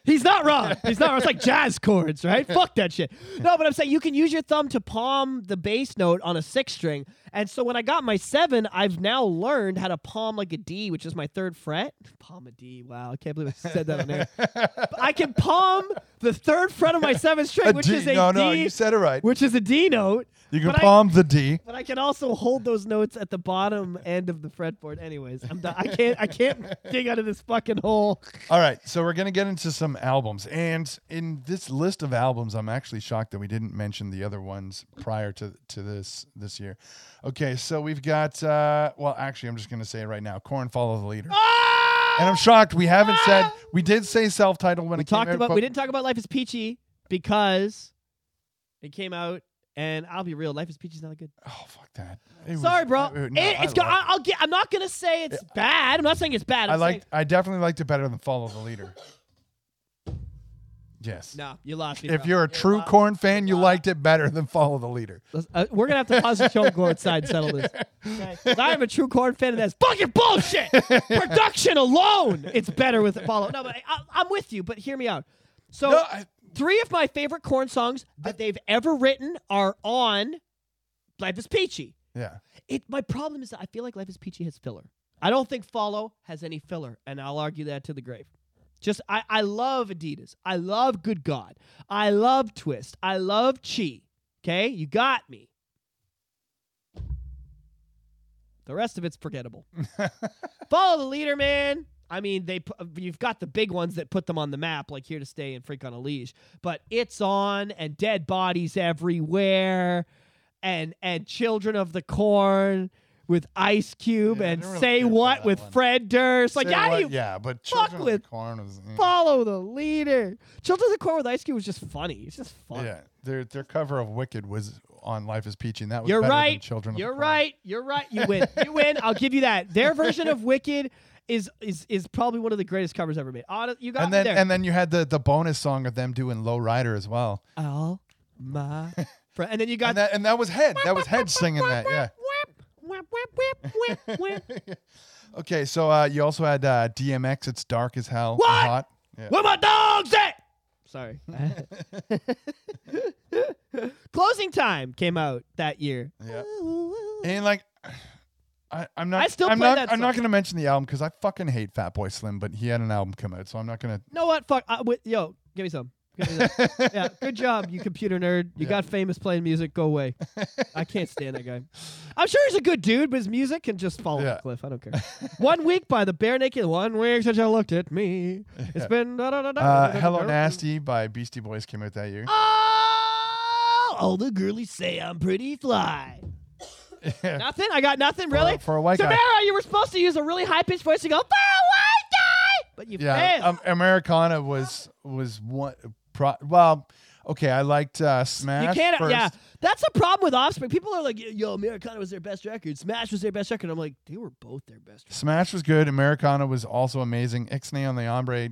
He's not wrong. He's not wrong. It's like jazz chords, right? (laughs) Fuck that shit. No, but I'm saying you can use your thumb to palm the bass note on a six string. And so when I got my seven, I've now learned how to palm like a D, which is my third fret. Palm a D. Wow, I can't believe I said that on air. But I can palm the third fret of my (laughs) seventh string, which D- is a no, no, you said it right. which is a D note. You can but I- palm the D. But I can also hold those notes at the bottom end of the fretboard. Anyways, I'm done. I can't. I can't (laughs) dig out of this fucking hole. All right, so we're gonna get into some albums, and in this list of albums, I'm actually shocked that we didn't mention the other ones prior to to this this year. Okay, so we've got. uh Well, actually, I'm just gonna say it right now. Korn, follow the leader. And I'm shocked we haven't ah. said we did say self-titled when We it came talked out, about. but- We didn't talk about Life is Peachy because it came out, and I'll be real. Life is Peachy is not that good. Oh fuck that! It was- Sorry, bro. I- no, It- I it's. Go- loved I, I'll get. I'm not gonna say it's bad. I'm not saying it's bad. I I'm liked. I definitely liked it better than follow the leader. Yes. No, you lost me. If bro. you're a You true Korn fan, you liked it better than follow the leader. Uh, we're gonna have to pause the show and go outside and settle this. Okay? (laughs) 'Cause I am a true Korn fan, and that's fucking bullshit. Production alone, it's better with follow. No, but I, I, I'm with you. But hear me out. So, No, I- three of my favorite Korn songs that they've ever written are on Life is Peachy. Yeah. It. My problem is that I feel like Life is Peachy has filler. I don't think Follow has any filler, and I'll argue that to the grave. Just I, I love Adidas. I love Good God. I love Twist. I love Chi. Okay, you got me. The rest of it's forgettable. (laughs) Follow the leader, man. I mean, they you've got the big ones that put them on the map, like Here to Stay and Freak on a Leash. But it's on, and dead bodies everywhere, and and Children of the Korn with Ice Cube, Yeah, and really Say What with one. Fred Durst. Like, Say do what? you Yeah, but fuck Children with the Korn was. eh. follow the leader? Children of the Korn with Ice Cube was just funny. It's just fun. Yeah, their their cover of Wicked was on Life is Peachy, and that was You're better than right. Children of the You're right. You're right. You win. (laughs) You win. I'll give you that. Their version of Wicked is is is probably one of the greatest covers ever made. Hon- You got And then there. and then you had the the bonus song of them doing Low Rider as well. all (laughs) my fri- and then you got And that and that was Head. That was Head singing that. Yeah. (laughs) Okay, so uh, you also had uh, DMX. It's dark as hell. and What? Hot. Yeah. Where my dogs at? Sorry. (laughs) (laughs) Closing time came out that year. Yeah. And like, (sighs) I, I'm not. I still I'm play not. that I'm not going to mention the album because I fucking hate Fatboy Slim, but he had an album come out, so I'm not going to. No what? Fuck. Uh, wi- yo, give me some. Give me some. yeah, good job, you computer nerd. You Yeah. got famous playing music. Go away. (laughs) I can't stand that guy. I'm sure he's a good dude, but his music can just fall off Yeah. a cliff. I don't care. One week by the Barenaked. One week since you looked at me. (laughs) It's been. Da, da, da, da, Uh, Hello. Nasty by Beastie Boys came out that year. Oh, all the girlies say I'm pretty fly. (laughs) Nothing. I got nothing. Really. for a white guy. Tamara, you were supposed to use a really high pitched voice to go for a white guy, but you Yeah, failed. um, Americana was was one. Pro, well, okay, I liked uh, Smash. You can't. first. Yeah, that's the problem with Offspring. People are like, "Yo, Americana was their best record. Smash was their best record." I'm like, they were both their best. Record. Smash was good. Americana was also amazing. Ixnay on the Hombre,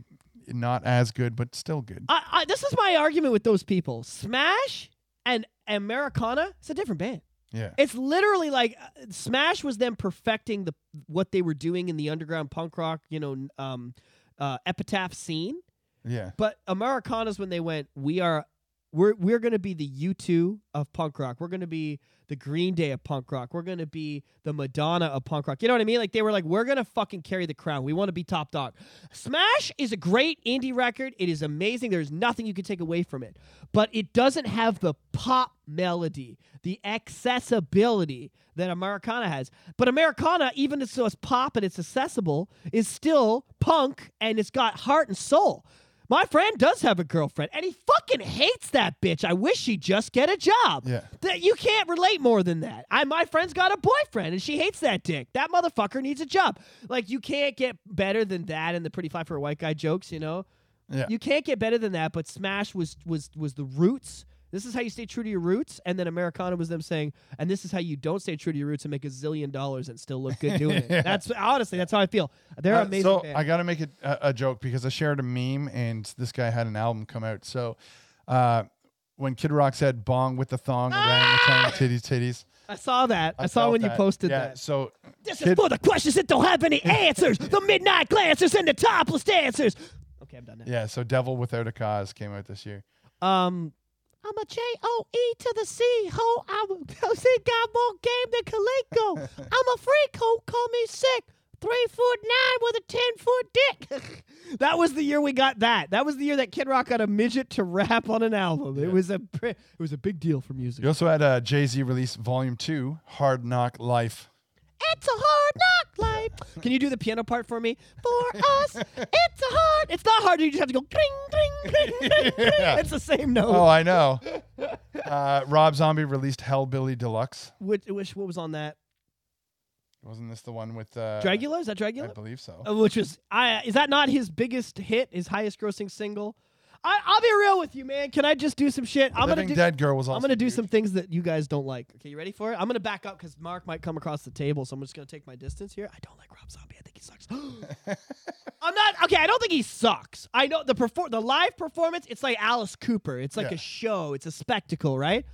not as good, but still good. I, I, this is my argument with those people. Smash and Americana, it's a different band. Yeah. It's literally like uh, Smash was them perfecting the what they were doing in the underground punk rock, you know, um, uh, epitaph scene. Yeah. But Americanas when they went, we are we're we're gonna be the U two of punk rock. We're gonna be the Green Day of punk rock. We're gonna be the Madonna of punk rock. You know what I mean? Like they were like, we're gonna fucking carry the crown. We want to be top dog. Smash is a great indie record. It is amazing. There's nothing you can take away from it. But it doesn't have the pop melody, the accessibility that Americana has. But Americana, even though it's pop and it's accessible, is still punk and it's got heart and soul. My friend does have a girlfriend, and he fucking hates that bitch. I wish she'd just get a job. Yeah. That you can't relate more than that. I my friend's got a boyfriend, and she hates that dick. That motherfucker needs a job. Like you can't get better than that in the pretty fly for a white guy jokes. You know, Yeah. you can't get better than that. But Smash was was was the roots. This is how you stay true to your roots, and then Americana was them saying, and this is how you don't stay true to your roots and make a zillion dollars and still look good doing it. (laughs) That's honestly, that's how I feel. They're Uh, amazing. So band. I got to make a, a joke because I shared a meme and this guy had an album come out. So uh, when Kid Rock said "bong with the thong, orangutan, titties, titties," I saw that. I, saw felt when you posted yeah, that. So This Kid- is for the questions that don't have any answers. the midnight glancers and the topless dancers. Okay, I'm done now. yeah, so "Devil Without a Cause" came out this year. Um, I'm a J O E to the C. Ho, I'm a C. Got more game than Kaliko. (laughs) I'm a freak. Ho, call me sick. Three foot nine with a ten foot dick. (laughs) that was the year we got that. That was the year that Kid Rock got a midget to rap on an album. It was a it was a big deal for music. You also had uh, Jay Z release Volume Two, "Hard Knock Life." It's a hard knock life. Can you do the piano part for me? For (laughs) us, it's a hard. It's not hard. You just have to go cling, cling, cling, cling, cling. Yeah. It's the same note. Oh, I know. uh, Rob Zombie released Hellbilly Deluxe. Which, which what was on that? Wasn't this the one with uh, Dragula? Is that Dragula? I believe so. Uh, which was I is that not his biggest hit? His highest grossing single? I, I'll be real with you, man. Can I just do some shit? I'm Living gonna do. Dead Girl was also. I'm gonna do huge. some things that you guys don't like. Okay, you ready for it? I'm gonna back up because Mark might come across the table, so I'm just gonna take my distance here. I don't like Rob Zombie. I think he sucks. (gasps) (laughs) I'm not okay. I don't think he sucks. I know the perfor- the live performance. It's like Alice Cooper. It's like Yeah. a show. It's a spectacle, right?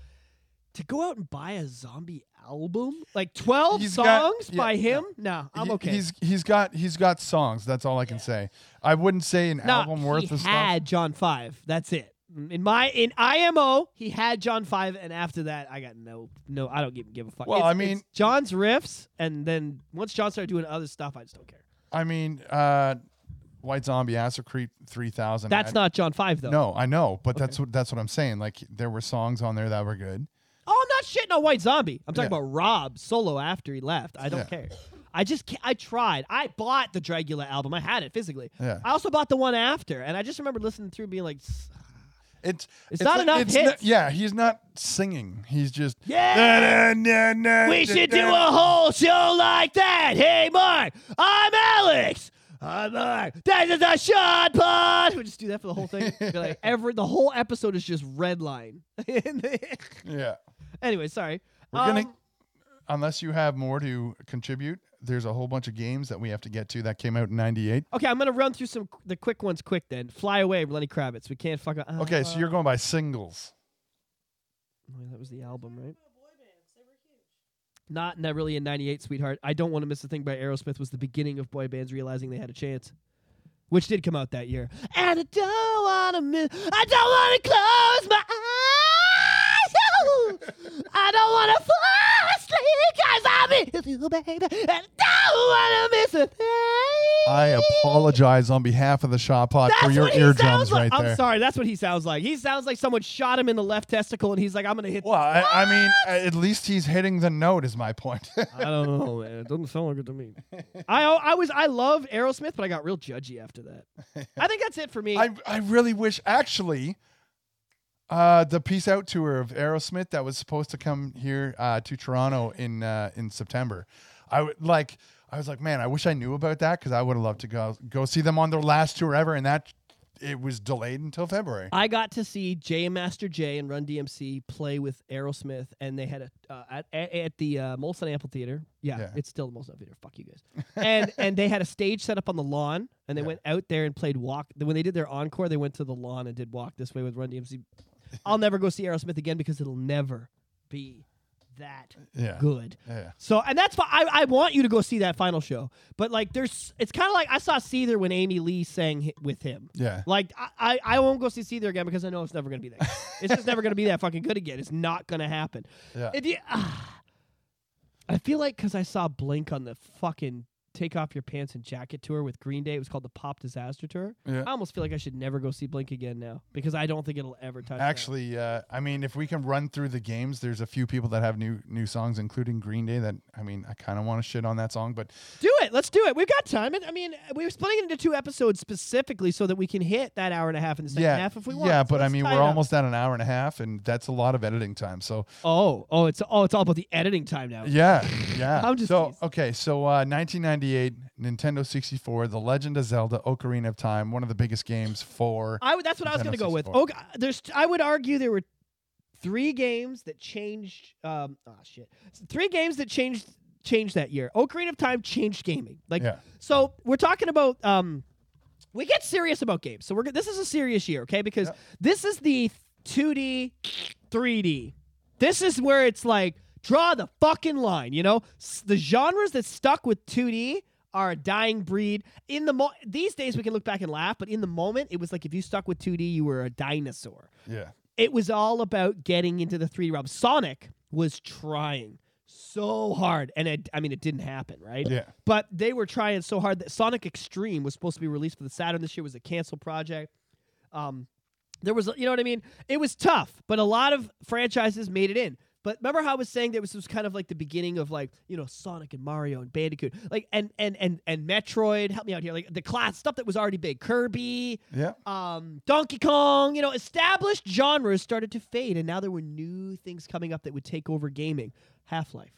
To go out and buy a zombie album, like 12 He's got- songs yeah, by him, no, I'm He- okay. He's he's got he's got songs. That's all I can say. I wouldn't say an no, album worth he of had John Five. That's it. In my in IMO, he had John Five, and after that, I got no no. I don't give, give a fuck. Well, It's- I mean- John's riffs, and then once John started doing other stuff, I just don't care. I mean, uh, White Zombie, Acid Creep, three thousand. That's not John Five though. No, I know, but that's what that's what I'm saying. Like there were songs on there that were good. Not shitting on White Zombie. I'm talking Yeah. about Rob solo after he left. I don't Yeah. care. I just ca I tried. I bought the Dragula album. I had it physically. Yeah. I also bought the one after, and I just remember listening through, being like, "S- It's It's not enough it's hits. not- yeah, he's not singing. He's just Yeah. "We should do a whole show like that." Hey, Mark, I'm Alex. I'm Mark. This is a shot pod. We just do that for the whole thing. (laughs) Be like every the whole episode is just red line. (laughs) Yeah, anyway, sorry. we're gonna. Um, Unless you have more to contribute, there's a whole bunch of games that we have to get to that came out in '98. Okay, I'm gonna run through some the quick ones quick then. Fly away, Lenny Kravitz. We can't fuck up. Okay, so you're going by singles. Oh, that was the album, right? Not not really in '98, sweetheart. I don't want to miss a thing by Aerosmith. Was the beginning of boy bands realizing they had a chance, which did come out that year. And I don't want to miss. I don't want to close my eyes. I don't want to fall asleep 'cause I miss you, baby. And don't want to miss a thing. I apologize on behalf of the Shot Pod That's for your what he eardrums like. right there. I'm sorry. That's what he sounds like. He sounds like someone shot him in the left testicle, and he's like, "I'm gonna hit." Well, I, I mean, at least he's hitting the note. Is my point. (laughs) I don't know, man. It doesn't sound like it to me. I I was I love Aerosmith, but I got real judgy after that. I think that's it for me. (laughs) I I really wish actually. Uh, the Peace Out tour of Aerosmith that was supposed to come here uh, to Toronto in uh, in September. I would like. I was like, man, I wish I knew about that because I would have loved to go go see them on their last tour ever, and that it was delayed until February. I got to see Jam Master Jay and Run DMC play with Aerosmith, and they had a uh, at, at at the uh, Molson Amphitheater. Yeah, Yeah. it's still the Molson Amphitheater. Fuck you guys. (laughs) and and they had a stage set up on the lawn, and they Yeah. went out there and played Walk. When they did their encore, they went to the lawn and did Walk This Way with Run DMC. I'll never go see Aerosmith again because it'll never be that Yeah. good. Yeah. So, and that's why I, I want you to go see that final show. But like, there's, it's kind of like I saw Seether when Amy Lee sang hi- with him. Yeah. Like, I, I, I won't go see Seether again because I know it's never going to be that. good. (laughs) it's just never going to be that fucking good again. It's not going to happen. Yeah. If you, ah, I feel like because I saw Blink on the fucking Take Off Your Pants and Jacket tour with Green Day, it was called the Pop Disaster tour. Yeah. I almost feel like I should never go see Blink again now because I don't think it'll ever touch. Actually, uh, I mean, if we can run through the games, there's a few people that have new new songs, including Green Day. That I mean, I kind of want to shit on that song, but do it. Let's do it. We've got time. I mean, we were splitting it into two episodes specifically so that we can hit that hour and a half in the second yeah, half if we want. yeah. So But I mean, we're almost at an hour and a half, and that's a lot of editing time. So Oh, oh, it's oh, it's all about the editing time now. yeah, yeah. (laughs) I'm just so teasing. okay. So uh, 1998, Nintendo 64, The Legend of Zelda: Ocarina of Time, one of the biggest games for. I would. That's what I was going to go with. 64. Okay, there's. I would argue there were three games that changed. Um, oh shit, three games that changed changed that year. Ocarina of Time changed gaming. Like, Yeah. so we're talking about. Um, we get serious about games. So we're. This is a serious year, okay? Because this is the 2D, 3D. This is where it's like draw the fucking line. You know, the genres that stuck with 2D are a dying breed. In the mo- these days, we can look back and laugh, but in the moment, it was like if you stuck with 2D, you were a dinosaur. Yeah. It was all about getting into the 3D realm. Sonic was trying so hard, and it, I mean, it didn't happen, right? Yeah. But they were trying so hard that Sonic X-treme was supposed to be released for the Saturn this year. Was a canceled project. Um, there was, you know what I mean? It was tough, but a lot of franchises made it in. But remember how I was saying that this was kind of like the beginning of like you know Sonic and Mario and Bandicoot, like and and and and Metroid. Help me out here, like the class stuff that was already big. Kirby, Yeah. um, Donkey Kong, you know, established genres started to fade, and now there were new things coming up that would take over gaming. Half Life.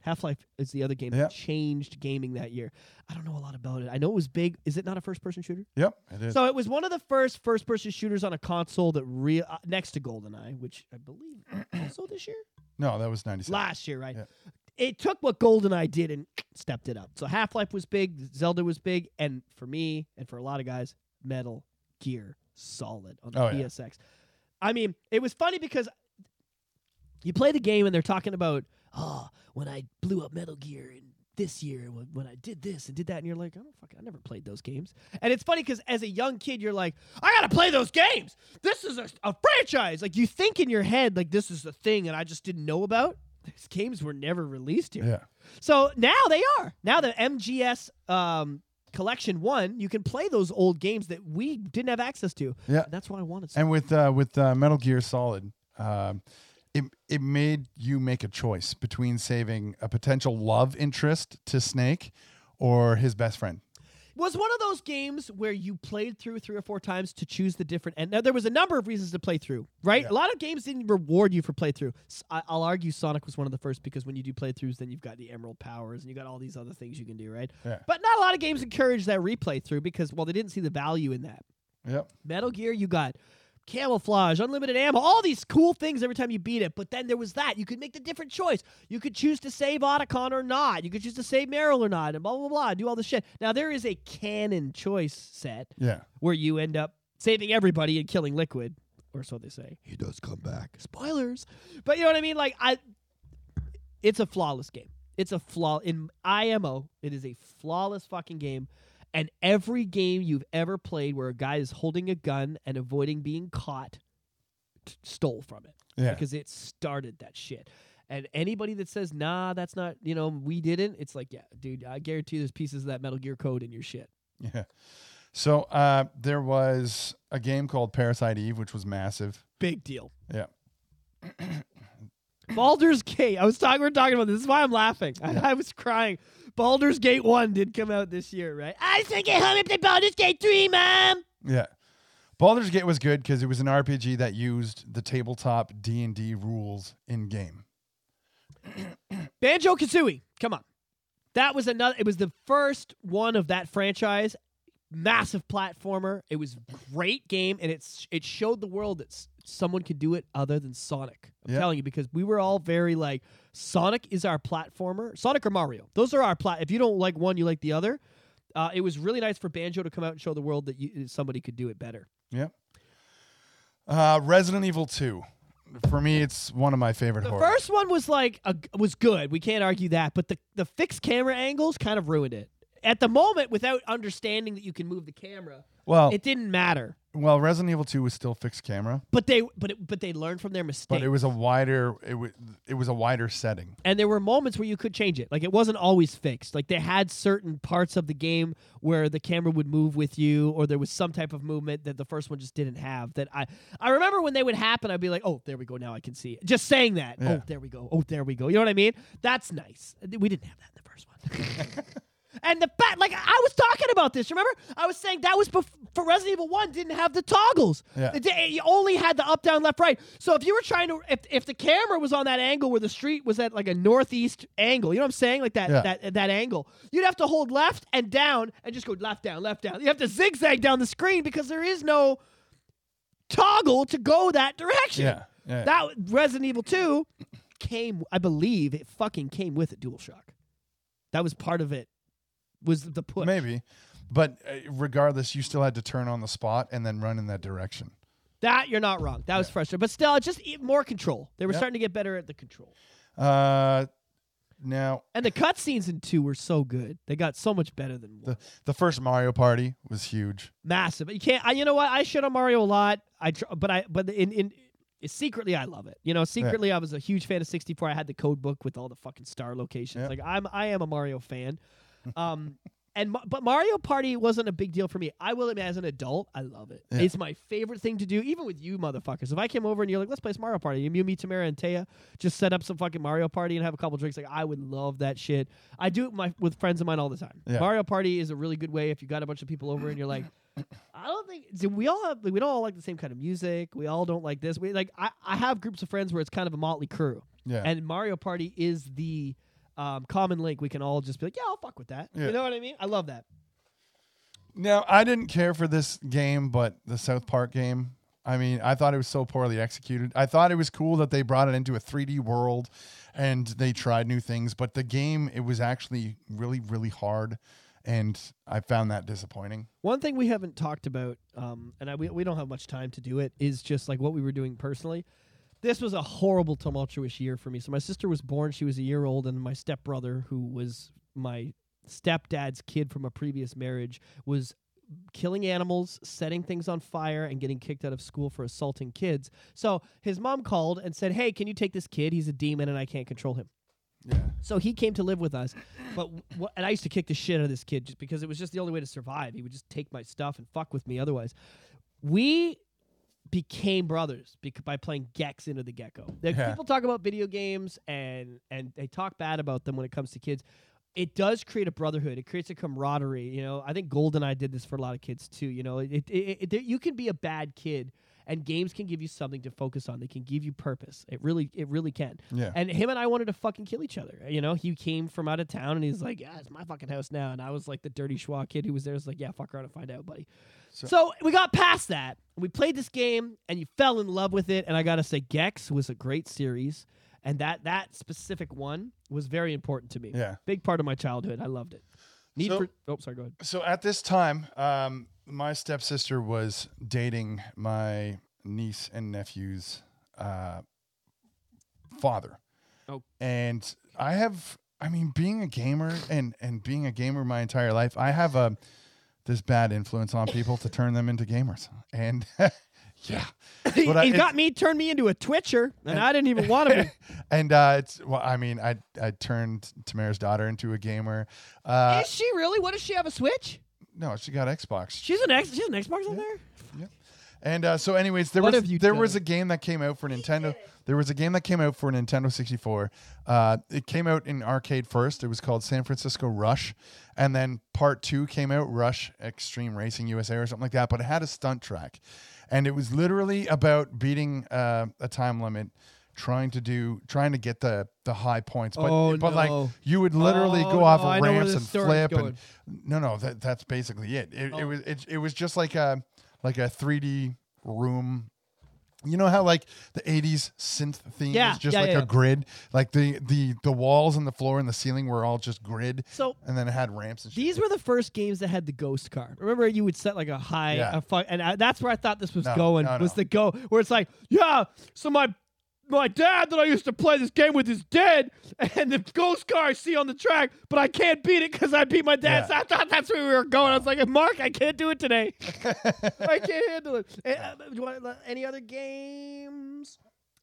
Half Life is the other game Yeah. that changed gaming that year. I don't know a lot about it. I know it was big. Is it not a first person shooter? Yep. It is. So it was one of the first first person shooters on a console that real uh, next to GoldenEye, which I believe also this year, no, that was 97. last year, right? Yeah. It took what GoldenEye did and (tsk) stepped it up. So Half Life was big, Zelda was big, and for me and for a lot of guys, Metal Gear Solid on the Oh, yeah. PSX. I mean, it was funny because you play the game and they're talking about, oh, when I blew up Metal Gear in this year, when, when I did this and did that, and you're like, I don't fucking, I never played those games. And it's funny because as a young kid, you're like, I gotta play those games. This is a, a franchise. Like you think in your head, like this is the thing, and I just didn't know about. These games were never released here. Yeah. So now they are. Now the MGS um, Collection One, you can play those old games that we didn't have access to. Yeah. And that's what I wanted. some. And with uh, with uh, Metal Gear Solid, um, it it made you make a choice between saving a potential love interest to Snake or his best friend. was one of those games where you played through three or four times to choose the different. And now there was a number of reasons to play through, right? Yeah. A lot of games didn't reward you for playthrough. I, will argue Sonic was one of the first because when you do playthroughs, then you've got the Emerald powers and you got all these other things you can do, right? Yeah. But not a lot of games encourage that replay through because well, they didn't see the value in that. Yep. Metal Gear, you got camouflage, unlimited ammo, all these cool things every time you beat it. But then there was that. You could make the different choice. You could choose to save Otacon or not. You could choose to save Meryl or not, and blah, blah, blah, do all this shit. Now, there is a canon choice set Yeah. where you end up saving everybody and killing Liquid, or so they say. He does come back. Spoilers. But you know what I mean? Like, I. It's a flawless game. It's a flaw in IMO. It is a flawless fucking game. And every game you've ever played where a guy is holding a gun and avoiding being caught t- stole from it Yeah. because it started that shit. And anybody that says, nah, that's not, you know, we didn't, it's like, yeah, dude, I guarantee there's pieces of that Metal Gear code in your shit. Yeah. So uh, there was a game called Parasite Eve, which was massive. Big deal. Yeah. Baldur's Gate. I was talking. We are talking about this. This is why I'm laughing. I, I was crying. Baldur's Gate One did come out this year, right? I think it home up to Baldur's Gate Three, mom. Yeah. Baldur's Gate was good because it was an RPG that used the tabletop D and D rules in game. (clears throat) Banjo Kazooie. Come on. That was another. It was the first one of that franchise. Massive platformer. It was great game, and it's it showed the world that someone could do it other than Sonic. I'm Yeah. telling you because we were all very like Sonic is our platformer. Sonic or Mario. Those are our plat. If you don't like one, you like the other. Uh, it was really nice for Banjo to come out and show the world that you, somebody could do it better. Yeah. Uh, Resident Evil 2. for me, it's one of my favorite The first one was like a, was good. We can't argue that, but the the fixed camera angles kind of ruined it. At the moment, without understanding that you can move the camera, well, it didn't matter. well, Resident Evil 2 was still fixed camera, But they but it, but they learned from their mistakes. but it was a wider it was it was a wider setting. and there were moments where you could change it. Like it wasn't always fixed. Like they had certain parts of the game where the camera would move with you, or there was some type of movement that the first one just didn't have. That I I remember when they would happen, I'd be like, oh, there we go. Now I can see it. Just saying that. Yeah. Oh, there we go. Oh, there we go. You know what I mean? That's nice. We didn't have that in the first one. (laughs) And the fact, like I was talking about this, remember? I was saying that was bef- for Resident Evil One didn't have the toggles. Yeah. It you only had the up, down, left, right. So if you were trying to, if if the camera was on that angle where the street was at like a northeast angle, you know what I'm saying, like that Yeah. that that angle, you'd have to hold left and down and just go left, down, left, down. You have to zigzag down the screen because there is no toggle to go that direction. Yeah, yeah. That Resident Evil Two came, I believe, it fucking came with a DualShock. That was part of it. Was the push? Maybe, but uh, regardless, you still had to turn on the spot and then run in that direction. That you're not wrong. That was frustrating, but still, just more control. They were Yep. starting to get better at the control, Uh, now and the cutscenes in two were so good. They got so much better than one. the the first Mario Party was huge. massive. You can't. I, you know what? I shit on Mario a lot. I tr- but I but in in secretly I love it. You know, secretly I was a huge fan of 64. I had the code book with all the fucking star locations. Yeah. Like I'm I am a Mario fan. Um and but Mario Party wasn't a big deal for me. I will admit as an adult, I love it. Yeah. It's my favorite thing to do even with you motherfuckers. If I came over and you're like, "Let's play Mario Party." And you, me, Tamara and Taya just set up some fucking Mario Party and have a couple drinks like I would love that shit. I do it my, with friends of mine all the time. Yeah. Mario Party is a really good way if you got a bunch of people over and you're like (coughs) I don't think see, we all have we don't all like the same kind of music. We all don't like this. We like I, I have groups of friends where it's kind of a motley crew. Yeah. And Mario Party is the um, common link. We can all just be like, yeah, I'll fuck with that. Yeah. You know what I mean? I love that. Now, I didn't care for this game, but the South Park game, I mean, I thought it was so poorly executed. I thought it was cool that they brought it into a 3D world and they tried new things, but the game, it was actually really, really hard. And I found that disappointing. One thing we haven't talked about, um, and I, we, we don't have much time to do it, is just like what we were doing personally. This was a horrible, tumultuous year for me. So my sister was born; she was a year old, and my stepbrother, who was my stepdad's kid from a previous marriage, was killing animals, setting things on fire, and getting kicked out of school for assaulting kids. So his mom called and said, "Hey, can you take this kid? He's a demon, and I can't control him." Yeah. So he came to live with us, but w- and I used to kick the shit out of this kid just because it was just the only way to survive. He would just take my stuff and fuck with me otherwise. We became brothers bec- by playing Gex Enter the Gecko. Like, Yeah. People talk about video games and and they talk bad about them when it comes to kids. It does create a brotherhood. It creates a camaraderie. You know, I think GoldenEye did this for a lot of kids too. You know, it, it, it, it you can be a bad kid, and games can give you something to focus on. They can give you purpose. It really, it really can. Yeah. And him and I wanted to fucking kill each other. You know, he came from out of town and he's like, "Yeah, it's my fucking house now." And I was like the dirty schwa kid who was there. Was like, "Yeah, fuck around and find out, buddy." So, So- we got past that. We played this game, and you fell in love with it. And I gotta say, Gex was a great series, and that that specific one was very important to me. Yeah. big part of my childhood. I loved it. Need So- for oh, sorry, go ahead. So at this time, um, my stepsister was dating my niece and nephew's uh, father. Oh. And I have, I mean, being a gamer and and being a gamer my entire life, I have a this bad influence on people to turn them into gamers. And (laughs) yeah, (laughs) He, But I- has it's- got me turned me into a Twitcher, and I didn't even want to be. (laughs) and uh, it's well, I mean, I I turned Tamara's daughter into a gamer. Uh, Is she really? What does she have a Switch? no, she got Xbox. She's an X. She's an Xbox on there. And uh, so, anyways, there What was you there done? was a game that came out for Nintendo. There was a game that came out for Nintendo 64. Uh, it came out in arcade first. It was called San Francisco Rush, and then part two came out, Rush Extreme Racing USA or something like that. But it had a stunt track, and it was literally about beating uh, a time limit, trying to do trying to get the the high points. But Oh, but like you would literally Oh, go off no, I of ramps and flip and no no that that's basically it. It, it Oh. was it, it was just like a like a 3D room. You know how like the 80s synth theme Yeah, is just yeah, like yeah. a grid, like the the the walls and the floor and the ceiling were all just grid, So and then it had ramps and shit. These were the first games that had the ghost card. Remember, you would set like a high, Yeah. a fu- and I, that's where I thought this was No, going. no, Was the go where it's like, yeah, so my my dad that I used to play this game with is dead, and the ghost car I see on the track, but I can't beat it because I beat my dad. Yeah. So I thought that's where we were going. I was like, Mark, I can't do it today. (laughs) I can't handle it. Eh, uh, do you want any other games?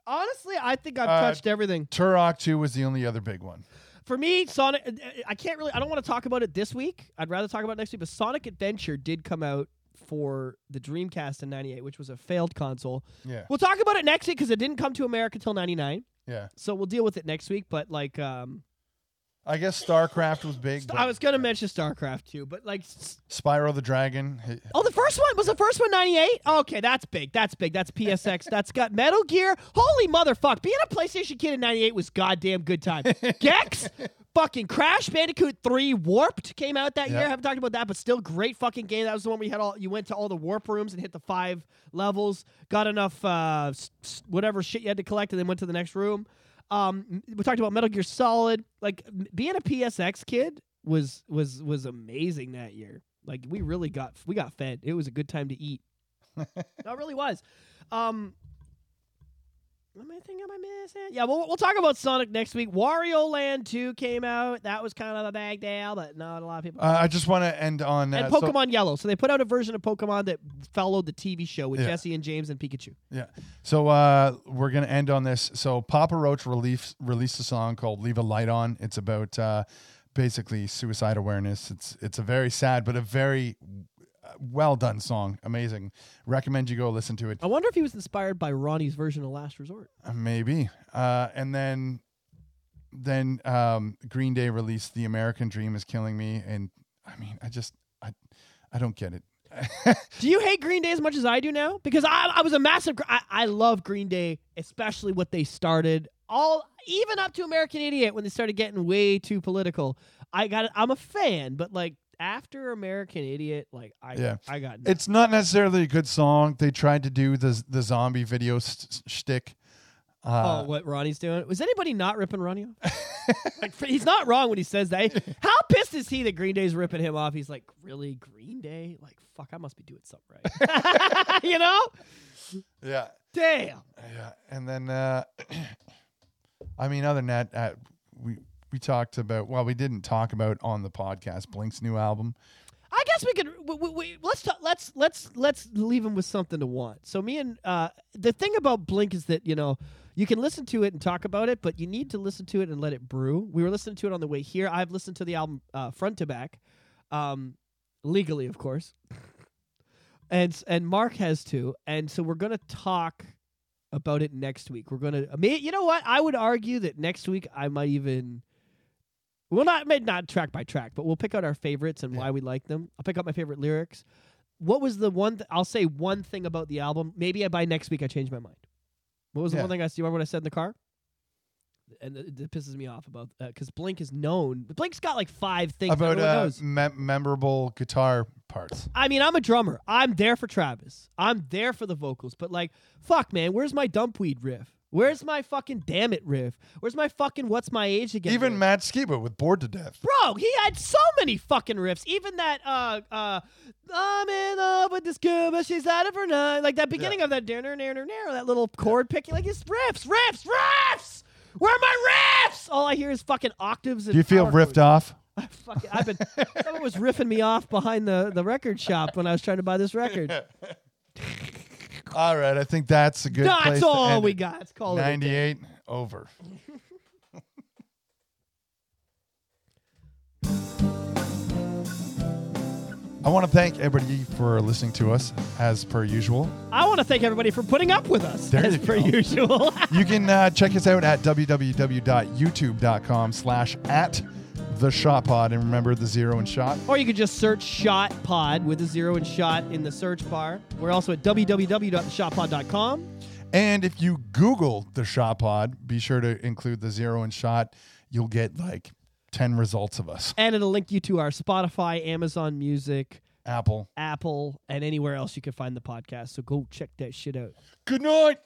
Honestly, I think I've Uh, touched everything. Turok 2 was the only other big one. For me, Sonic. uh, I can't really. I don't want to talk about it this week. I'd rather talk about it next week. But Sonic Adventure did come out for the Dreamcast in '98, which was a failed console. Yeah. We'll talk about it next week because it didn't come to America till '99. Yeah. So we'll deal with it next week. But like, um, I guess StarCraft was big. I was gonna mention StarCraft too, but like, s- Spyro the Dragon. oh, the first one was the first one '98. Okay, that's big. That's big. That's PSX. (laughs) that's got Metal Gear. Holy motherfuck! Being a PlayStation kid in '98 was goddamn good time. (laughs) Gex. Fucking Crash Bandicoot 3 Warped came out that year. I haven't talked about that, but still great fucking game. That was the one we you had all you went to all the warp rooms and hit the five levels, got enough uh s- s- whatever shit you had to collect, and then went to the next room. Um, we talked about Metal Gear Solid. Like being a PSX kid was was was amazing that year. Like we really got we got fed. It was a good time to eat. (laughs) it really was. Um, am I thinking? Am I missing? Yeah, we'll, we'll talk about Sonic next week. Wario Land 2 came out. That was kind of a bag deal, but not a lot of people. Uh, I just want to end on. and Uh, so- Pokemon Yellow. So they put out a version of Pokemon that followed the TV show with Yeah. Jesse and James and Pikachu. Yeah. So uh, we're gonna end on this. So Papa Roach released released a song called "Leave a Light On." It's about uh, basically suicide awareness. It's it's a very sad but a very well done song. Amazing. Recommend you go listen to it. I wonder if he was inspired by Ronnie's version of Last Resort. Uh, Maybe. Uh, and then then um, Green Day released "The American Dream Is Killing Me," and I mean, I just I I don't get it. (laughs) Do you hate Green Day as much as I do now? Because I, I was a massive. I, I love Green Day, especially what they started. All even up to American Idiot when they started getting way too political. I got. I'm a fan, but like after American Idiot, like I Yeah. I got. It's not necessarily a good song. They tried to do the the zombie video st- shtick. Uh, oh, what Ronnie's doing? Was anybody not ripping Ronnie off? like, (laughs) he's not wrong when he says that. (laughs) How pissed is he that Green Day's ripping him off? He's like, really, Green Day? Like, fuck, I must be doing something right. (laughs) you know? yeah, Damn. yeah. And then, uh, (clears throat) I mean, other than that, uh, we we talked about. Well, we didn't talk about on the podcast Blink's new album. I guess we could. We, we, we, let's ta- let's let's let's leave him with something to want. So me and uh, the thing about Blink is that you know you can listen to it and talk about it, but you need to listen to it and let it brew. We were listening to it on the way here. I've listened to the album uh, front to back, um, legally, of course, and and Mark has too. And so we're gonna talk about it next week. We're gonna. I mean, you know what? I would argue that next week I might even. We'll not maybe not track by track, but we'll pick out our favorites and Yeah. why we like them. I'll pick out my favorite lyrics. What was the one? Th- I'll say one thing about the album. Maybe by next week I change my mind. What was the Yeah. one thing I? Do you remember what I said in the car? And it, it pisses me off about because Blink is known. Blink's got like five things about uh, knows. me- memorable guitar parts. I mean, I'm a drummer. I'm there for Travis. I'm there for the vocals. But like, fuck, man, where's my dumpweed riff? Where's my fucking Dammit riff? Where's my fucking what's my age again? Even riff? Matt Skiba with "Bored to Death." Bro, he had so many fucking riffs. Even that uh uh I'm in love with this girl, but she's out of her mind. Like that beginning of that narrow, narrow, narrow, that little chord picking, like it's riffs, riffs, riffs. Where are my riffs? All I hear is fucking octaves. And Do you feel riffed chords. off? I fucking, I've been. someone was riffing me off behind the the record shop when I was trying to buy this record. (laughs) All right, I think that's a good. place That's to all end we it. got. Let's call it. a day. Ninety-eight over. (laughs) I want to thank everybody for listening to us as per usual. I want to thank everybody for putting up with us There as you per go. usual. (laughs) You can uh, check us out at www.youtube.com slash at the shot pod and remember the zero and shot. Or you could just search Shot Pod with a zero and shot in the search bar. We're also at www.theshotpod.com. And if you Google the shot pod, be sure to include the zero and shot. You'll get like 10 results of us. And it'll link you to our Spotify, Amazon Music, Apple. Apple, and anywhere else you can find the podcast. So go check that shit out. Good night.